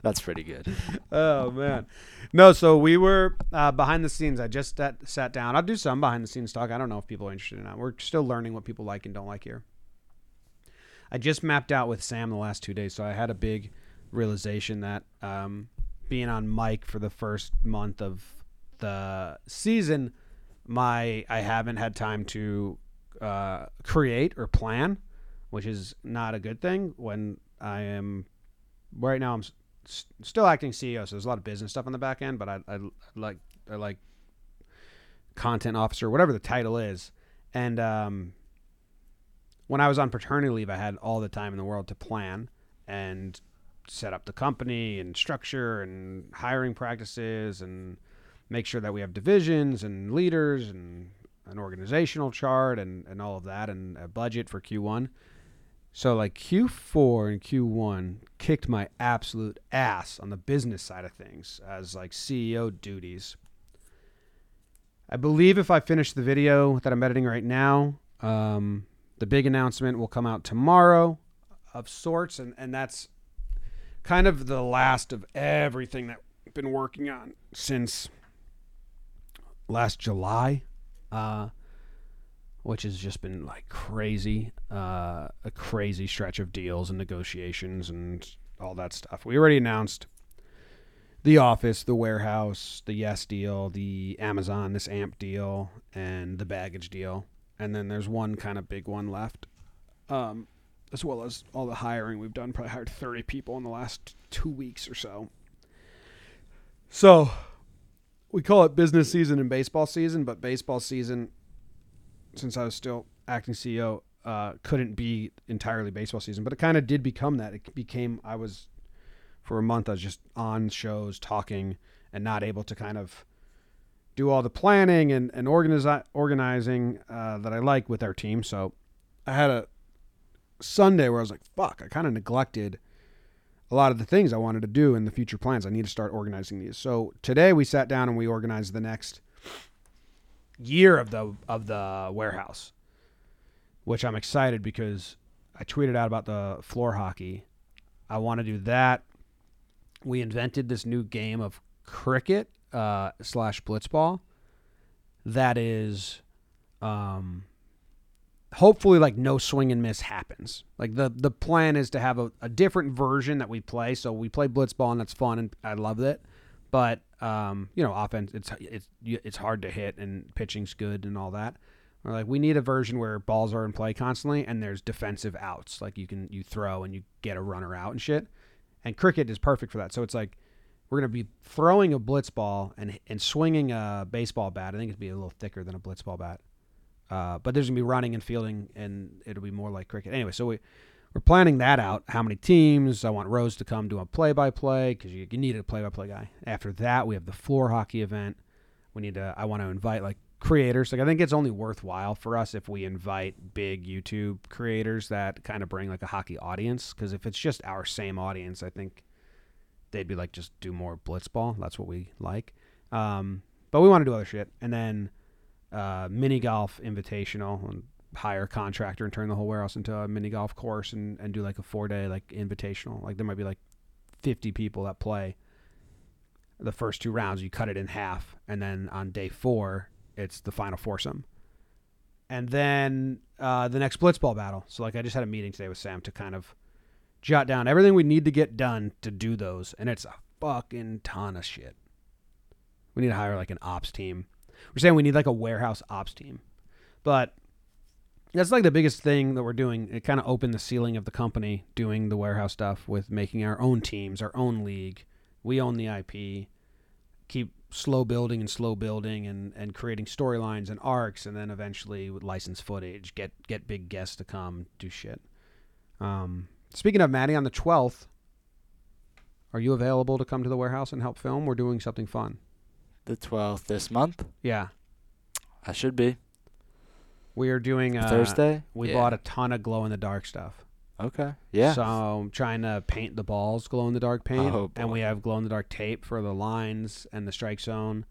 That's pretty good. oh man, no. So we were uh, behind the scenes. I just sat, sat down. I'll do some behind the scenes talk. I don't know if people are interested or not. We're still learning what people like and don't like here. I just mapped out with Sam the last two days, so I had a big realization that um, being on mic for the first month of the season, my I haven't had time to uh, create or plan, which is not a good thing. When I am right now, I'm still acting CEO, so there's a lot of business stuff on the back end, but I, I, I like I like content officer, whatever the title is, and um, when I was on paternity leave, I had all the time in the world to plan and set up the company and structure and hiring practices and make sure that we have divisions and leaders and an organizational chart and, and all of that and a budget for Q1. So like Q4 and Q1 kicked my absolute ass on the business side of things as like CEO duties. I believe if I finish the video that I'm editing right now, um, the big announcement will come out tomorrow of sorts and, and that's kind of the last of everything that I've been working on since last July. Uh, which has just been like crazy, uh, a crazy stretch of deals and negotiations and all that stuff. We already announced the office, the warehouse, the Yes deal, the Amazon, this AMP deal, and the baggage deal. And then there's one kind of big one left, um, as well as all the hiring we've done. Probably hired 30 people in the last two weeks or so. So we call it business season and baseball season, but baseball season, since I was still acting CEO, uh, couldn't be entirely baseball season, but it kind of did become that. It became I was for a month I was just on shows talking and not able to kind of do all the planning and and organize, organizing uh, that I like with our team. So I had a Sunday where I was like, "Fuck!" I kind of neglected a lot of the things I wanted to do in the future plans. I need to start organizing these. So today we sat down and we organized the next year of the of the warehouse, which I'm excited because I tweeted out about the floor hockey. I want to do that. We invented this new game of cricket uh, slash blitzball that is um, hopefully like no swing and miss happens. Like the the plan is to have a, a different version that we play. So we play blitzball and that's fun and I love it. But um, you know, offense it's it's it's hard to hit and pitching's good and all that. We're like we need a version where balls are in play constantly and there's defensive outs. Like you can you throw and you get a runner out and shit. And cricket is perfect for that. So it's like we're gonna be throwing a blitzball and and swinging a baseball bat. I think it'd be a little thicker than a blitzball bat. Uh, but there's gonna be running and fielding, and it'll be more like cricket. Anyway, so we we're planning that out. How many teams? I want Rose to come do a play-by-play because you, you need a play-by-play guy. After that, we have the floor hockey event. We need to. I want to invite like creators. Like I think it's only worthwhile for us if we invite big YouTube creators that kind of bring like a hockey audience. Because if it's just our same audience, I think they'd be like just do more blitzball. That's what we like. Um, but we want to do other shit, and then uh, mini golf invitational and hire a contractor and turn the whole warehouse into a mini golf course and, and do like a four day like invitational. Like there might be like 50 people that play the first two rounds. You cut it in half, and then on day four, it's the final foursome. And then uh, the next blitzball battle. So like I just had a meeting today with Sam to kind of jot down everything we need to get done to do those, and it's a fucking ton of shit. We need to hire like an ops team. We're saying we need like a warehouse ops team, but that's like the biggest thing that we're doing. It kind of opened the ceiling of the company doing the warehouse stuff with making our own teams, our own league. We own the IP. Keep slow building and slow building and, and creating storylines and arcs, and then eventually with licensed footage, get get big guests to come do shit. Um, speaking of Maddie, on the twelfth, are you available to come to the warehouse and help film? We're doing something fun. The 12th this month? Yeah, I should be. We are doing uh, Thursday? We Yeah. bought a ton of glow in the dark stuff. Okay. Yeah. So I'm trying to paint the balls glow in the dark paint, Oh, and we have glow in the dark tape for the lines and the strike zone,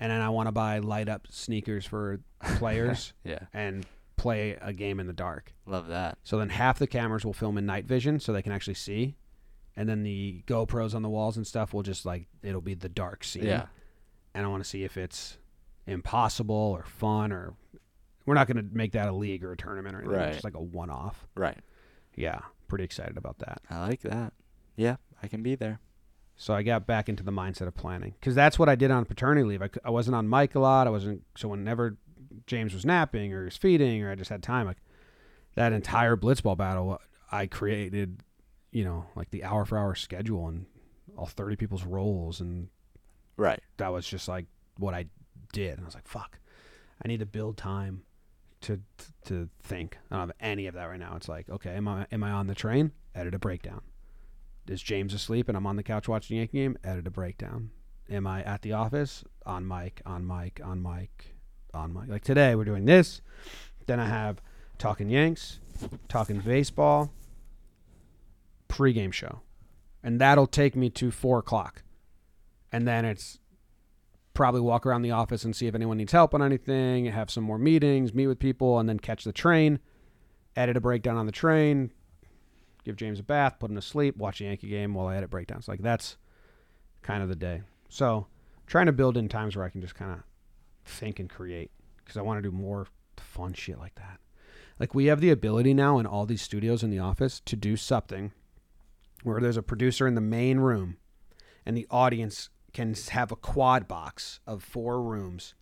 and then I want to buy light up sneakers for players yeah. and play a game in the dark. Love that. So then half the cameras will film in night vision, so they can actually see, and then the GoPros on the walls and stuff will just like it'll be the dark scene. Yeah. and I want to see if it's impossible or fun or we're not going to make that a league or a tournament or anything. Right. It's just like a one off. Right. Yeah, pretty excited about that. I like that. Yeah, I can be there. So I got back into the mindset of planning because that's what I did on paternity leave. I, I wasn't on mic a lot. I wasn't so whenever James was napping or he was feeding or I just had time, like that entire blitzball battle, uh, I created, you know, like the hour for hour schedule and all thirty people's roles, and Right. that was just like what I did. And I was like, fuck, I need to build time to to think. I don't have any of that right now. It's like, okay, am I am I on the train? Edit a breakdown. Is James asleep and I'm on the couch watching Yankee game? Edit a breakdown. Am I at the office? On mic, on mic, on mic, on mic. Like today, we're doing this. Then I have talking Yanks, talking baseball, pregame show, and that'll take me to four o'clock, and then it's probably walk around the office and see if anyone needs help on anything, have some more meetings, meet with people, and then catch the train, edit a breakdown on the train, give James a bath, put him to sleep, watch a Yankee game while I edit breakdowns. Like that's kind of the day. So trying to build in times where I can just kind of think and create because I want to do more fun shit like that. Like we have the ability now in all these studios in the office to do something where there's a producer in the main room and the audience can have a quad box of four rooms,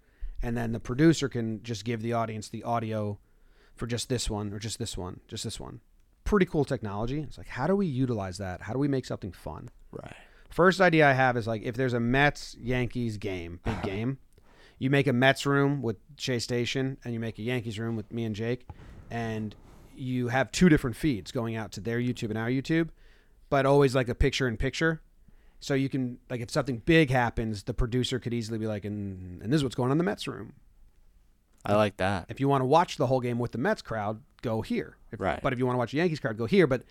and then the producer can just give the audience the audio for just this one or just this one, just this one. Pretty cool technology. It's like, how do we utilize that? How do we make something fun? Right. First idea I have is like if there's a Mets Yankees game, big game, you make a Mets room with Shea Station and you make a Yankees room with me and Jake, and you have two different feeds going out to their YouTube and our YouTube, but always like a picture in picture. So you can like if something big happens, the producer could easily be like, and, and this is what's going on in the Mets room. I like that. If you want to watch the whole game with the Mets crowd, go here. If- Right. But if you want to watch the Yankees crowd, go here. But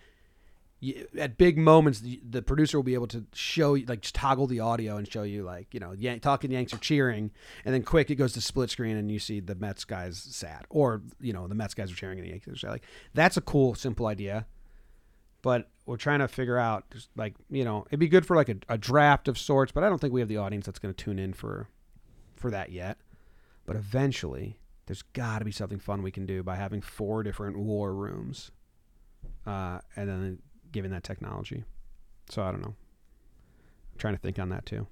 you, at big moments, the, the producer will be able to show you, like, just toggle the audio and show you, like, you know, Yan- talking Yanks are cheering, and then quick it goes to split screen and you see the Mets guys sad, or you know, the Mets guys are cheering and the Yankees are sad. Like, that's a cool, simple idea. But we're trying to figure out, just like, you know, it'd be good for like a, a draft of sorts. But I don't think we have the audience that's going to tune in for, for that yet. But eventually, there's got to be something fun we can do by having four different war rooms, uh, and then giving that technology. So I don't know. I'm trying to think on that too.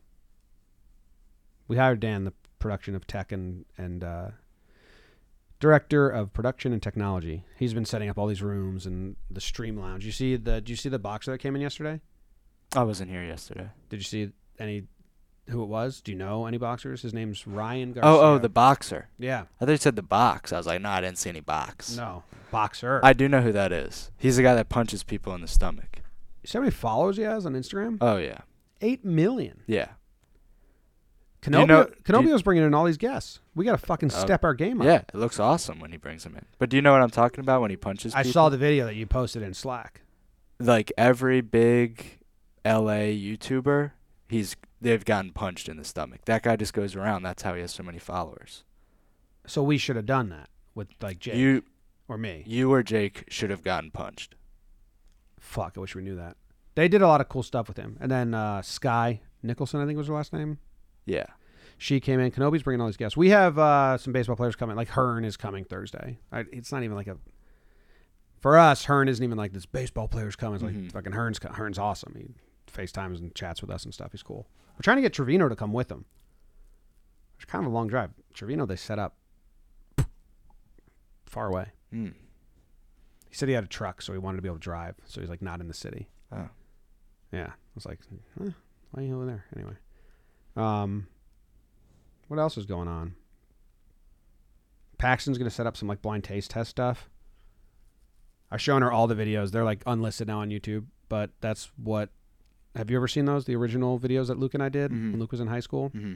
We hired Dan, the production of tech and and uh, director of production and technology. He's been setting up all these rooms and the stream lounge. You see the? Did you see the boxer that came in yesterday? I wasn't here yesterday. Did you see any? Who it was? Do you know any boxers? His name's Ryan Garcia. Oh, oh, the boxer. yeah. I thought you said the box. I was like, no, I didn't see any box. No boxer. I do know who that is. He's the guy that punches people in the stomach. You see how many followers he has on Instagram? Oh yeah, Eight million. yeah. Canobio, you know- you- bringing in all these guests. We got to fucking Oh, step our game up. Yeah, it looks awesome when he brings them in. But do you know what I'm talking about when he punches I people? saw the video that you posted in Slack. like every big LA YouTuber, he's they've gotten punched in the stomach. That guy just goes around. That's how he has so many followers. So we should have done that with like Jake You or me. you or Jake should have gotten punched. Fuck, I wish we knew that. They did a lot of cool stuff with him. And then uh, Sky Nicholson, I think was her last name. Yeah. She came in. Kenobi's bringing all these guests. We have uh, some baseball players coming. Like Hearn is coming Thursday. I, it's not even like a. For us, Hearn isn't even like this baseball player's coming. It's like Mhm. fucking Hearn's Hearn's awesome. He FaceTimes and chats with us and stuff. He's cool. We're trying to get Trevino to come with him. It's kind of a long drive. Trevino, they set up far away. Hmm. He said he had a truck, so he wanted to be able to drive. So he's like not in the city. Oh. Yeah, I was like, eh, why are you over there anyway? Um, what else is going on? Paxton's gonna set up some like blind taste test stuff. I've shown her all the videos. They're like unlisted now on YouTube, but that's what. Have you ever seen those? The original videos that Luke and I did Mhm. when Luke was in high school. hmm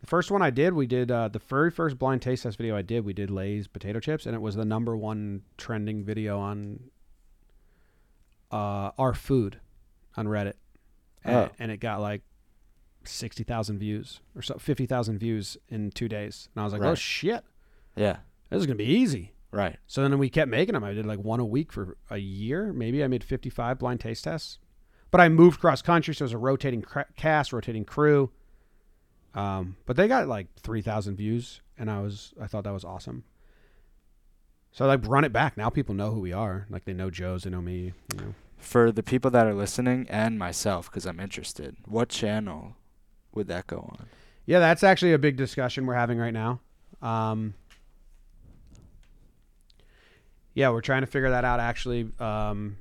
The first one I did, we did uh, the very first blind taste test video I did. We did Lay's potato chips, and it was the number one trending video on uh, our food on Reddit, and, Oh. and it got like sixty thousand views or so, fifty thousand views in two days. And I was like, oh shit, Yeah. this is gonna be easy. Right. So then we kept making them. I did like one a week for a year. Maybe I made 55 blind taste tests. But I moved cross country, so it was a rotating cra- cast, rotating crew. Um, but they got like 3,000 views, and I was I thought that was awesome. So I like run it back. Now people know who we are. Like they know Joe's, they know me. You know. For the people that are listening and myself, because I'm interested, what channel would that go on? Yeah, that's actually a big discussion we're having right now. Um, yeah, we're trying to figure that out. Actually, um,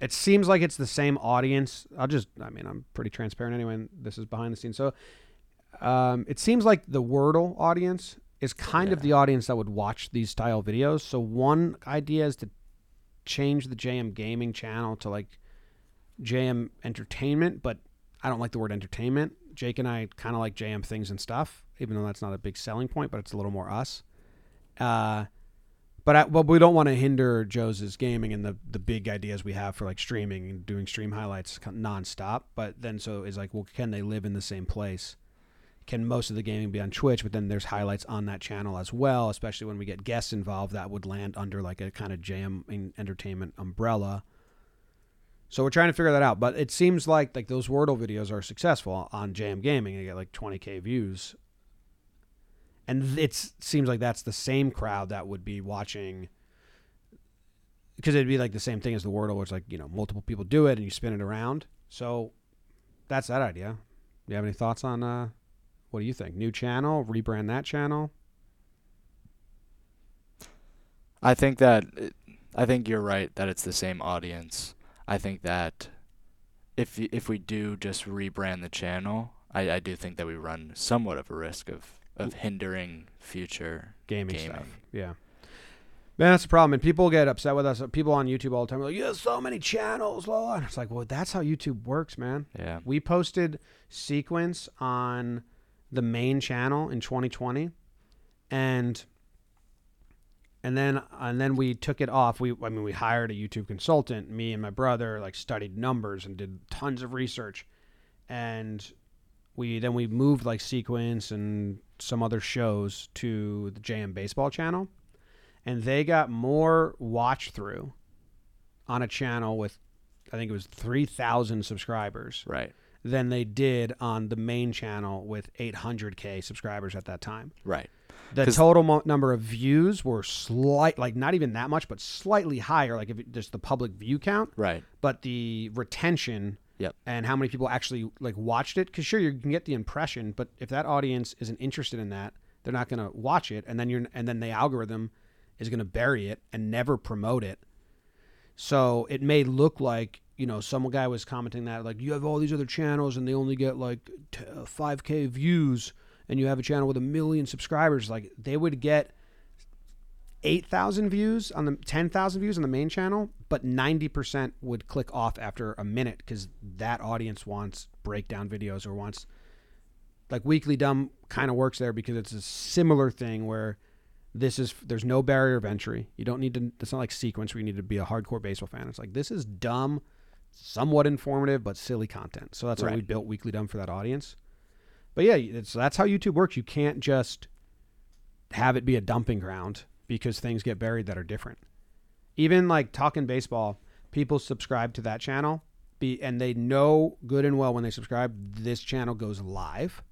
it seems like it's the same audience. I'll just, I mean, I'm pretty transparent anyway. And this is behind the scenes, so um, it seems like the Wordle audience is kind of the audience that would watch these style videos. So one idea is to change the JM Gaming channel to like JM Entertainment, but I don't like the word entertainment. Jake and I kind of like JM things and stuff, even though that's not a big selling point, but it's a little more us. Uh, but I, we don't want to hinder Joe's gaming and the the big ideas we have for like streaming and doing stream highlights nonstop. But then so it's like, well, can they live in the same place? Can most of the gaming be on Twitch? But then there's highlights on that channel as well, especially when we get guests involved. That would land under like a kind of en- entertainment umbrella. So we're trying to figure that out. But it seems like like those Wordle videos are successful on JM Gaming. They get like 20k views, and it seems like that's the same crowd that would be watching. Because it'd be like the same thing as the Wordle, where it's like you know multiple people do it and you spin it around. So that's that idea. Do you have any thoughts on uh, what do you think? New channel, rebrand that channel. I think that I think you're right that it's the same audience. I think that if if we do just rebrand the channel, I, I do think that we run somewhat of a risk of of hindering future gaming, gaming. stuff. Yeah. Man, that's the problem. And people get upset with us. People on YouTube all the time are like, you have so many channels. Blah, blah. And it's like, well, that's how YouTube works, man. Yeah. We posted sequence on the main channel in 2020. And and then and then we took it off. We I mean we hired a YouTube consultant, me and my brother, like studied numbers and did tons of research. And we then we moved like sequence and some other shows to the JM Baseball channel, and they got more watch through on a channel with, I think it was three thousand subscribers Right. than they did on the main channel with 800k subscribers at that time. Right. The total mo- number of views were slight, like not even that much, but slightly higher. Like if it, just the public view count, Right. but the retention Yep. and how many people actually like watched it because sure you can get the impression but if that audience isn't interested in that they're not going to watch it and then you're and then the algorithm is going to bury it and never promote it so it may look like you know some guy was commenting that like you have all these other channels and they only get like t- 5k views and you have a channel with a million subscribers like they would get 8,000 views on the 10,000 views on the main channel, but 90% would click off after a minute because that audience wants breakdown videos or wants like Weekly Dumb kind of works there because it's a similar thing where this is there's no barrier of entry. You don't need to. It's not like sequence where you need to be a hardcore baseball fan. It's like this is dumb, somewhat informative, but silly content. So that's why we built Weekly Dumb for that audience. But yeah, that's how YouTube works. You can't just have it be a dumping ground because things get buried that are different. Even like talking baseball, people subscribe to that channel, be and they know good and well when they subscribe, this channel goes live.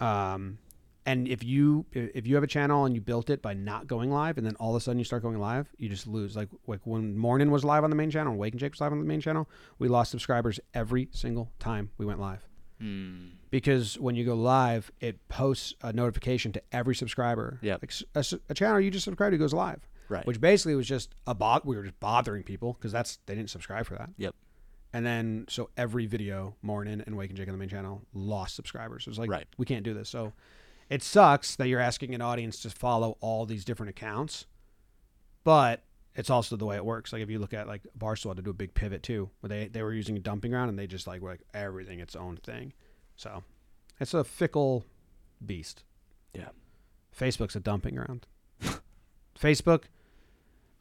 Um, and if you if you have a channel and you built it by not going live, and then all of a sudden you start going live, you just lose. Like like when Morning was live on the main channel, and Wake and Jake was live on the main channel, we lost subscribers every single time we went live Hmm. because when you go live, it posts a notification to every subscriber. Yep. Like a, a channel you just subscribed to goes live. Right. Which basically was just a bot. We were just bothering people because that's they didn't subscribe for that. Yep. And then so every video, Morning and Wake and Jake on the main channel lost subscribers. It was like Right. we can't do this. So it sucks that you're asking an audience to follow all these different accounts, but it's also the way it works. Like if you look at like had to do a big pivot too, where they they were using a dumping ground and they just like were like everything its own thing. So it's a fickle beast. Yeah. Facebook's a dumping ground. Facebook,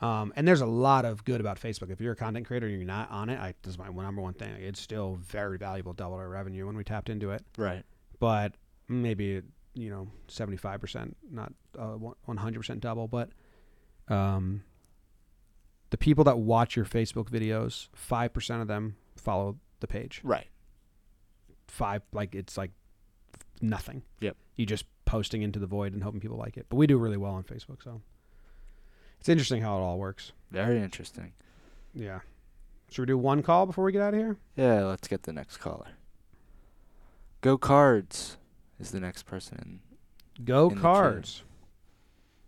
um, and there's a lot of good about Facebook. If you're a content creator and you're not on it, I, this is my number one thing. It's still very valuable, doubled our revenue when we tapped into it. Right. But maybe you know, 75 percent, not uh, 100 percent double. But um, the people that watch your Facebook videos, five percent of them follow the page Right. five like it's like nothing. Yep. You just posting into the void and hoping people like it. But we do really well on Facebook, so it's interesting how it all works. Very interesting. Yeah. Should we do one call before we get out of here? Yeah, let's get the next caller. Go Cards is the next person. Go In cards.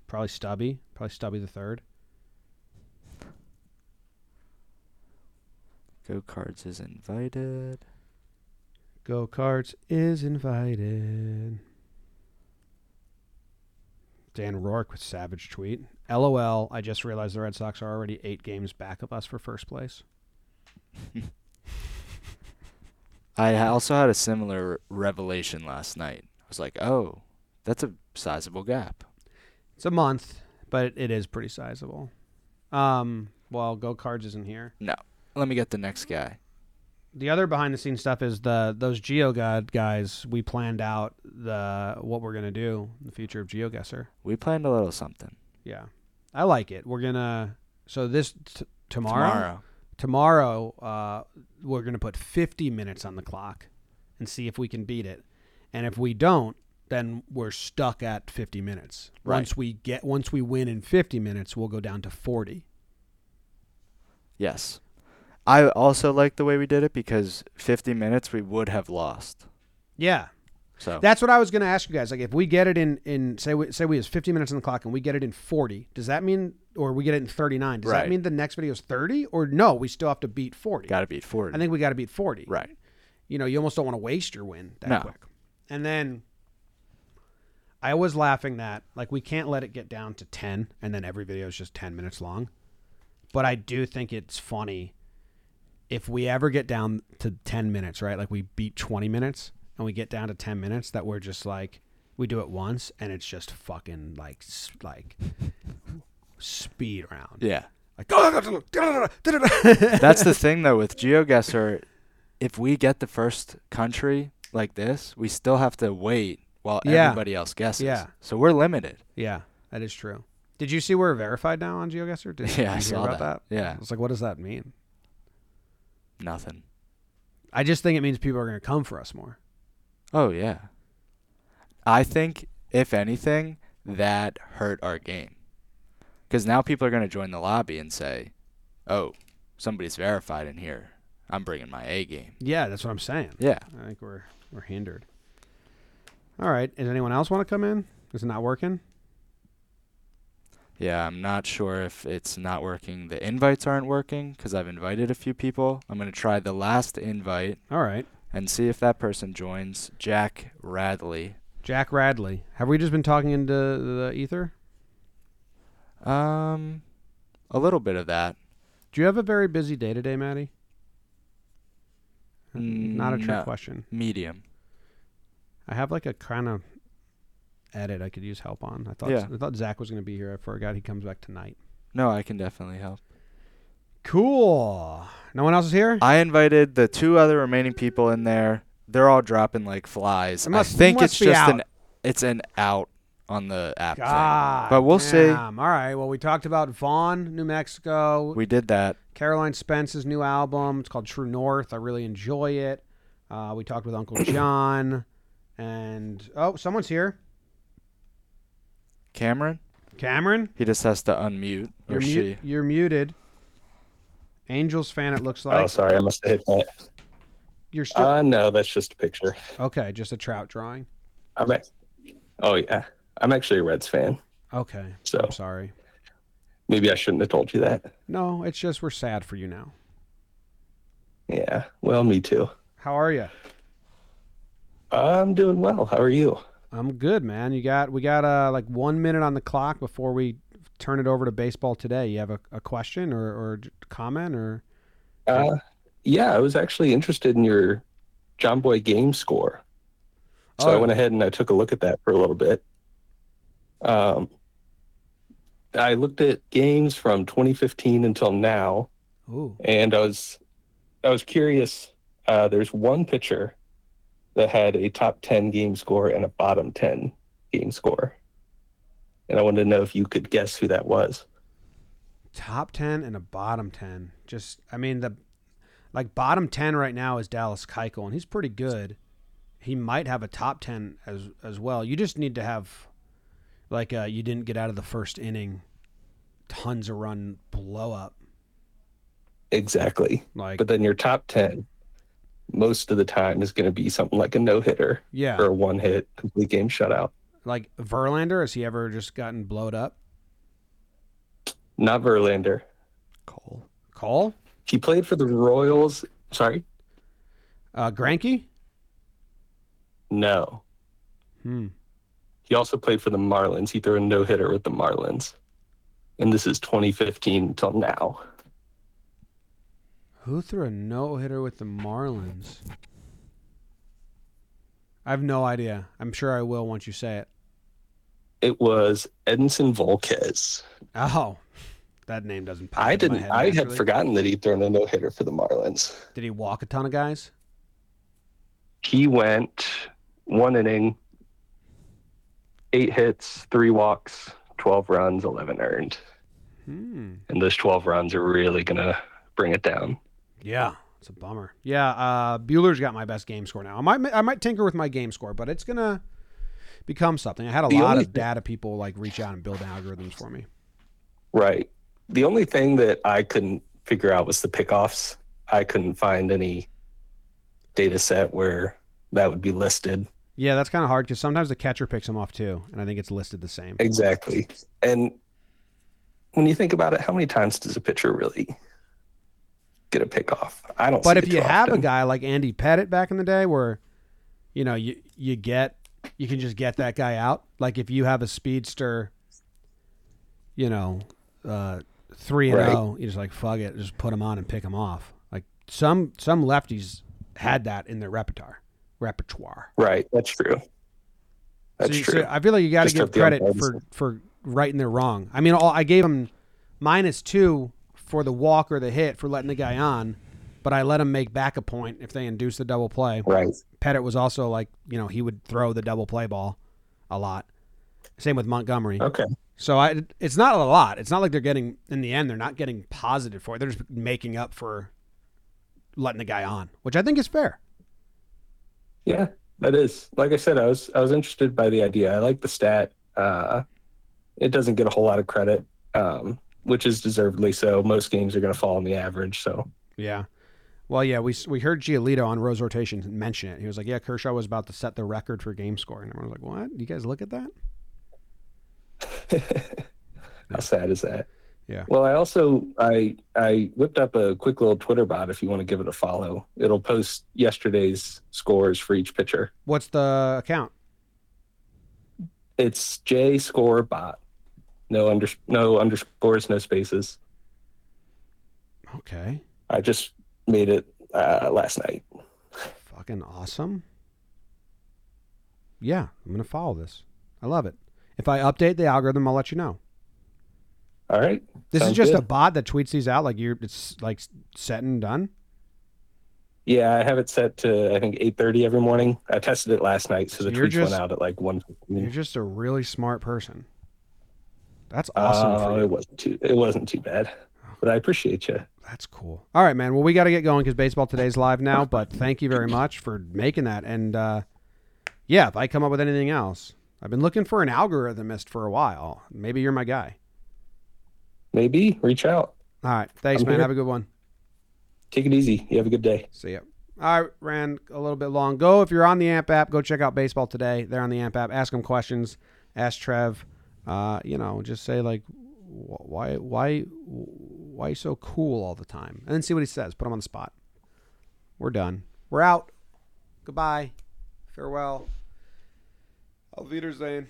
Probably Stubby. Probably Stubby the third. Go Cards is invited. Go cards is invited. Dan Rourke with savage tweet. LOL. I just realized the Red Sox are already eight games back of us for first place. I also had a similar revelation last night. I was like, oh, that's a sizable gap. It's a month, but it is pretty sizable. Um, well, Go Cards isn't here. No. Let me get the next guy. The other behind the scenes stuff is the those GeoGod guys. We planned out the what we're gonna do in the future of GeoGuessr. We planned a little something. Yeah, I like it. We're gonna so this t- tomorrow. Tomorrow. Tomorrow, uh, we're gonna put 50 minutes on the clock and see if we can beat it. And if we don't, then we're stuck at 50 minutes. Right. Once we get once we win in 50 minutes, we'll go down to 40. Yes. I also like the way we did it because 50 minutes we would have lost. Yeah. So That's what I was going to ask you guys. Like, if we get it in in say we say we has 50 minutes on the clock and we get it in 40, does that mean, or we get it in 39? Does that mean the next video is 30, or no? We still have to beat 40. got to beat 40. I think we got to beat 40. right. You know, you almost don't want to waste your win that No. quick. And then I was laughing that like we can't let it get down to 10 and then every video is just 10 minutes long. But I do think it's funny if we ever get down to 10 minutes, right? Like we beat 20 minutes and we get down to 10 minutes that we're just like we do it once and it's just fucking like like speed round. Yeah. Like That's the thing though with GeoGuessr, if we get the first country like this, we still have to wait while Yeah. everybody else guesses. Yeah. So we're limited. Yeah, that is true. Did you see we're verified now on GeoGuessr? Did, Yeah, I you hear saw about that. Yeah. I was like, what does that mean? Nothing. I just think it means people are going to come for us more. Oh yeah. I think if anything, that hurt our game. Cuz now people are going to join the lobby and say, "Oh, somebody's verified in here. I'm bringing my A game." Yeah, that's what I'm saying. Yeah. I think we're we're hindered. All right. Does anyone else want to come in? Is it not working? Yeah, I'm not sure if it's not working. The invites aren't working because I've invited a few people. I'm going to try the last invite All right. and see if that person joins. Jack Radley. Jack Radley. Have we just been talking into the ether? Um, a little bit of that. Do you have a very busy day today, Maddie? Not a trick No. question. Medium. I have like a kind of edit I could use help on. I thought Yeah. I thought Zach was going to be here. I forgot he comes back tonight. No, I can definitely help. Cool. No one else is here. I invited the two other remaining people in there. They're all dropping like flies. It must- I think must it's just an it's an out on the app God thing. But we'll see. All right. Well, we talked about Vaughn, New Mexico. We did that. Caroline Spence's new album. It's called True North. I really enjoy it. Uh, we talked with Uncle John, and oh, someone's here. Cameron, Cameron, he just has to unmute you're, or mu- she. you're muted. Angels fan, it looks like. oh, sorry, I must have hit that. You're still Uh, no, that's just a picture. okay. Just a trout drawing. I'm at, oh yeah, I'm actually a Reds fan, Okay. so I'm sorry. maybe I shouldn't have told you that. No, it's just we're sad for you now. Yeah, well, me too. How are you? I'm doing well. How are you? I'm good, man. You got we got uh like one minute on the clock before we turn it over to baseball today. You have a, a question or or comment or Uh, yeah, I was actually interested in your Jomboy game score, so I Oh. went ahead and I took a look at that for a little bit. Um, I looked at games from 2015 until now, ooh and I was I was curious. Uh, there's one pitcher that had a top 10 game score and a bottom 10 game score, and I wanted to know if you could guess who that was. top ten and a bottom ten. Just I mean the like bottom ten right now is Dallas Keuchel and he's pretty good. He might have a top ten as as well. You just need to have like uh, you didn't get out of the first inning, tons of run blow up. Exactly. Like But then your top 10 most of the time is going to be something like a no hitter yeah, or a one hit complete game shutout. like Verlander has he ever just gotten blowed up? Not Verlander. Cole. Cole, He played for the Royals. Sorry? uh, Greinke. No. Hmm. He also played for the Marlins. He threw a no hitter with the Marlins. And this is 2015 until now. Who threw a no hitter with the Marlins? I have no idea. I'm sure I will once you say it. It was Edinson Volquez. Oh, that name doesn't pop I didn't. head I had forgotten that he'd thrown a no hitter for the Marlins. Did he walk a ton of guys? He went one inning, eight hits, three walks, 12 runs, 11 earned. Hmm. And those 12 runs are really going to bring it down. Yeah, it's a bummer. Yeah, uh, Buehler's got my best game score now. I might I might tinker with my game score, but it's gonna become something. I had a The lot of thing- data people like reach out and build algorithms for me. Right. The only thing that I couldn't figure out was the pickoffs. I couldn't find any data set where that would be listed. Yeah, that's kind of hard because sometimes the catcher picks them off too, and I think it's listed the same. Exactly. And when you think about it, how many times does a pitcher really get a pick off? I don't. But if you have a guy like Andy Pettitte back in the day, where you know you you get you can just get that guy out. Like if you have a speedster, you know, uh, three and zero, you just like fuck it, just put him on and pick him off. Like some some lefties had that in their repertoire repertoire. right, that's true. That's So you- true. so I feel like you got to give credit for for righting their wrong. I mean, all, I gave him minus two for the walk or the hit for letting the guy on, but I let him make back a point if they induce the double play. Right. Pettitte was also like, you know, he would throw the double play ball a lot. Same with Montgomery. Okay. So I, it's not a lot. It's not like they're getting in the end. They're not getting positive for it. They're just making up for letting the guy on, which I think is fair. Yeah, that is. Like I said, I was I was interested by the idea. I like the stat. Uh, it doesn't get a whole lot of credit, um, which is deservedly so. Most games are going to fall on the average. So Yeah. Well, yeah, we we heard Giolito on Rose Rotation mention it. He was like, "Yeah, Kershaw was about to set the record for game score," and everyone was like, "What? You guys look at that?" how sad is that? Yeah. Well, I also I I whipped up a quick little Twitter bot. If you want to give it a follow, it'll post yesterday's scores for each pitcher. What's the account? It's J Score Bot. No under no underscores, no spaces. Okay. I just made it uh, last night. Fucking awesome. Yeah, I'm gonna follow this. I love it. If I update the algorithm, I'll let you know. All right. This is Sounds just a bot that tweets these out. Like you're, it's like set and done. Yeah, I have it set to I think eight thirty every morning. I tested it last night, so, So the you're tweets just- went out at like one You're just a really smart person. That's awesome Uh, it wasn't too it wasn't too bad, but I appreciate you. That's cool. All right, man. Well, we got to get going because baseball today's live now. But thank you very much for making that. And uh, yeah, if I come up with anything else, I've been looking for an algorithmist for a while. Maybe you're my guy. Maybe reach out. All right. Thanks, I'm man. here. Have a good one. Take it easy. You have a good day. See ya. All right, ran a little bit long. Go if you're on the AMP app. Go check out baseball today. They're on the AMP app. Ask them questions. Ask Trev. Uh, you know, just say like, why, why, why so cool all the time, and then see what he says. Put him on the spot. We're done. We're out. Goodbye. Farewell. Auf Wiedersehen.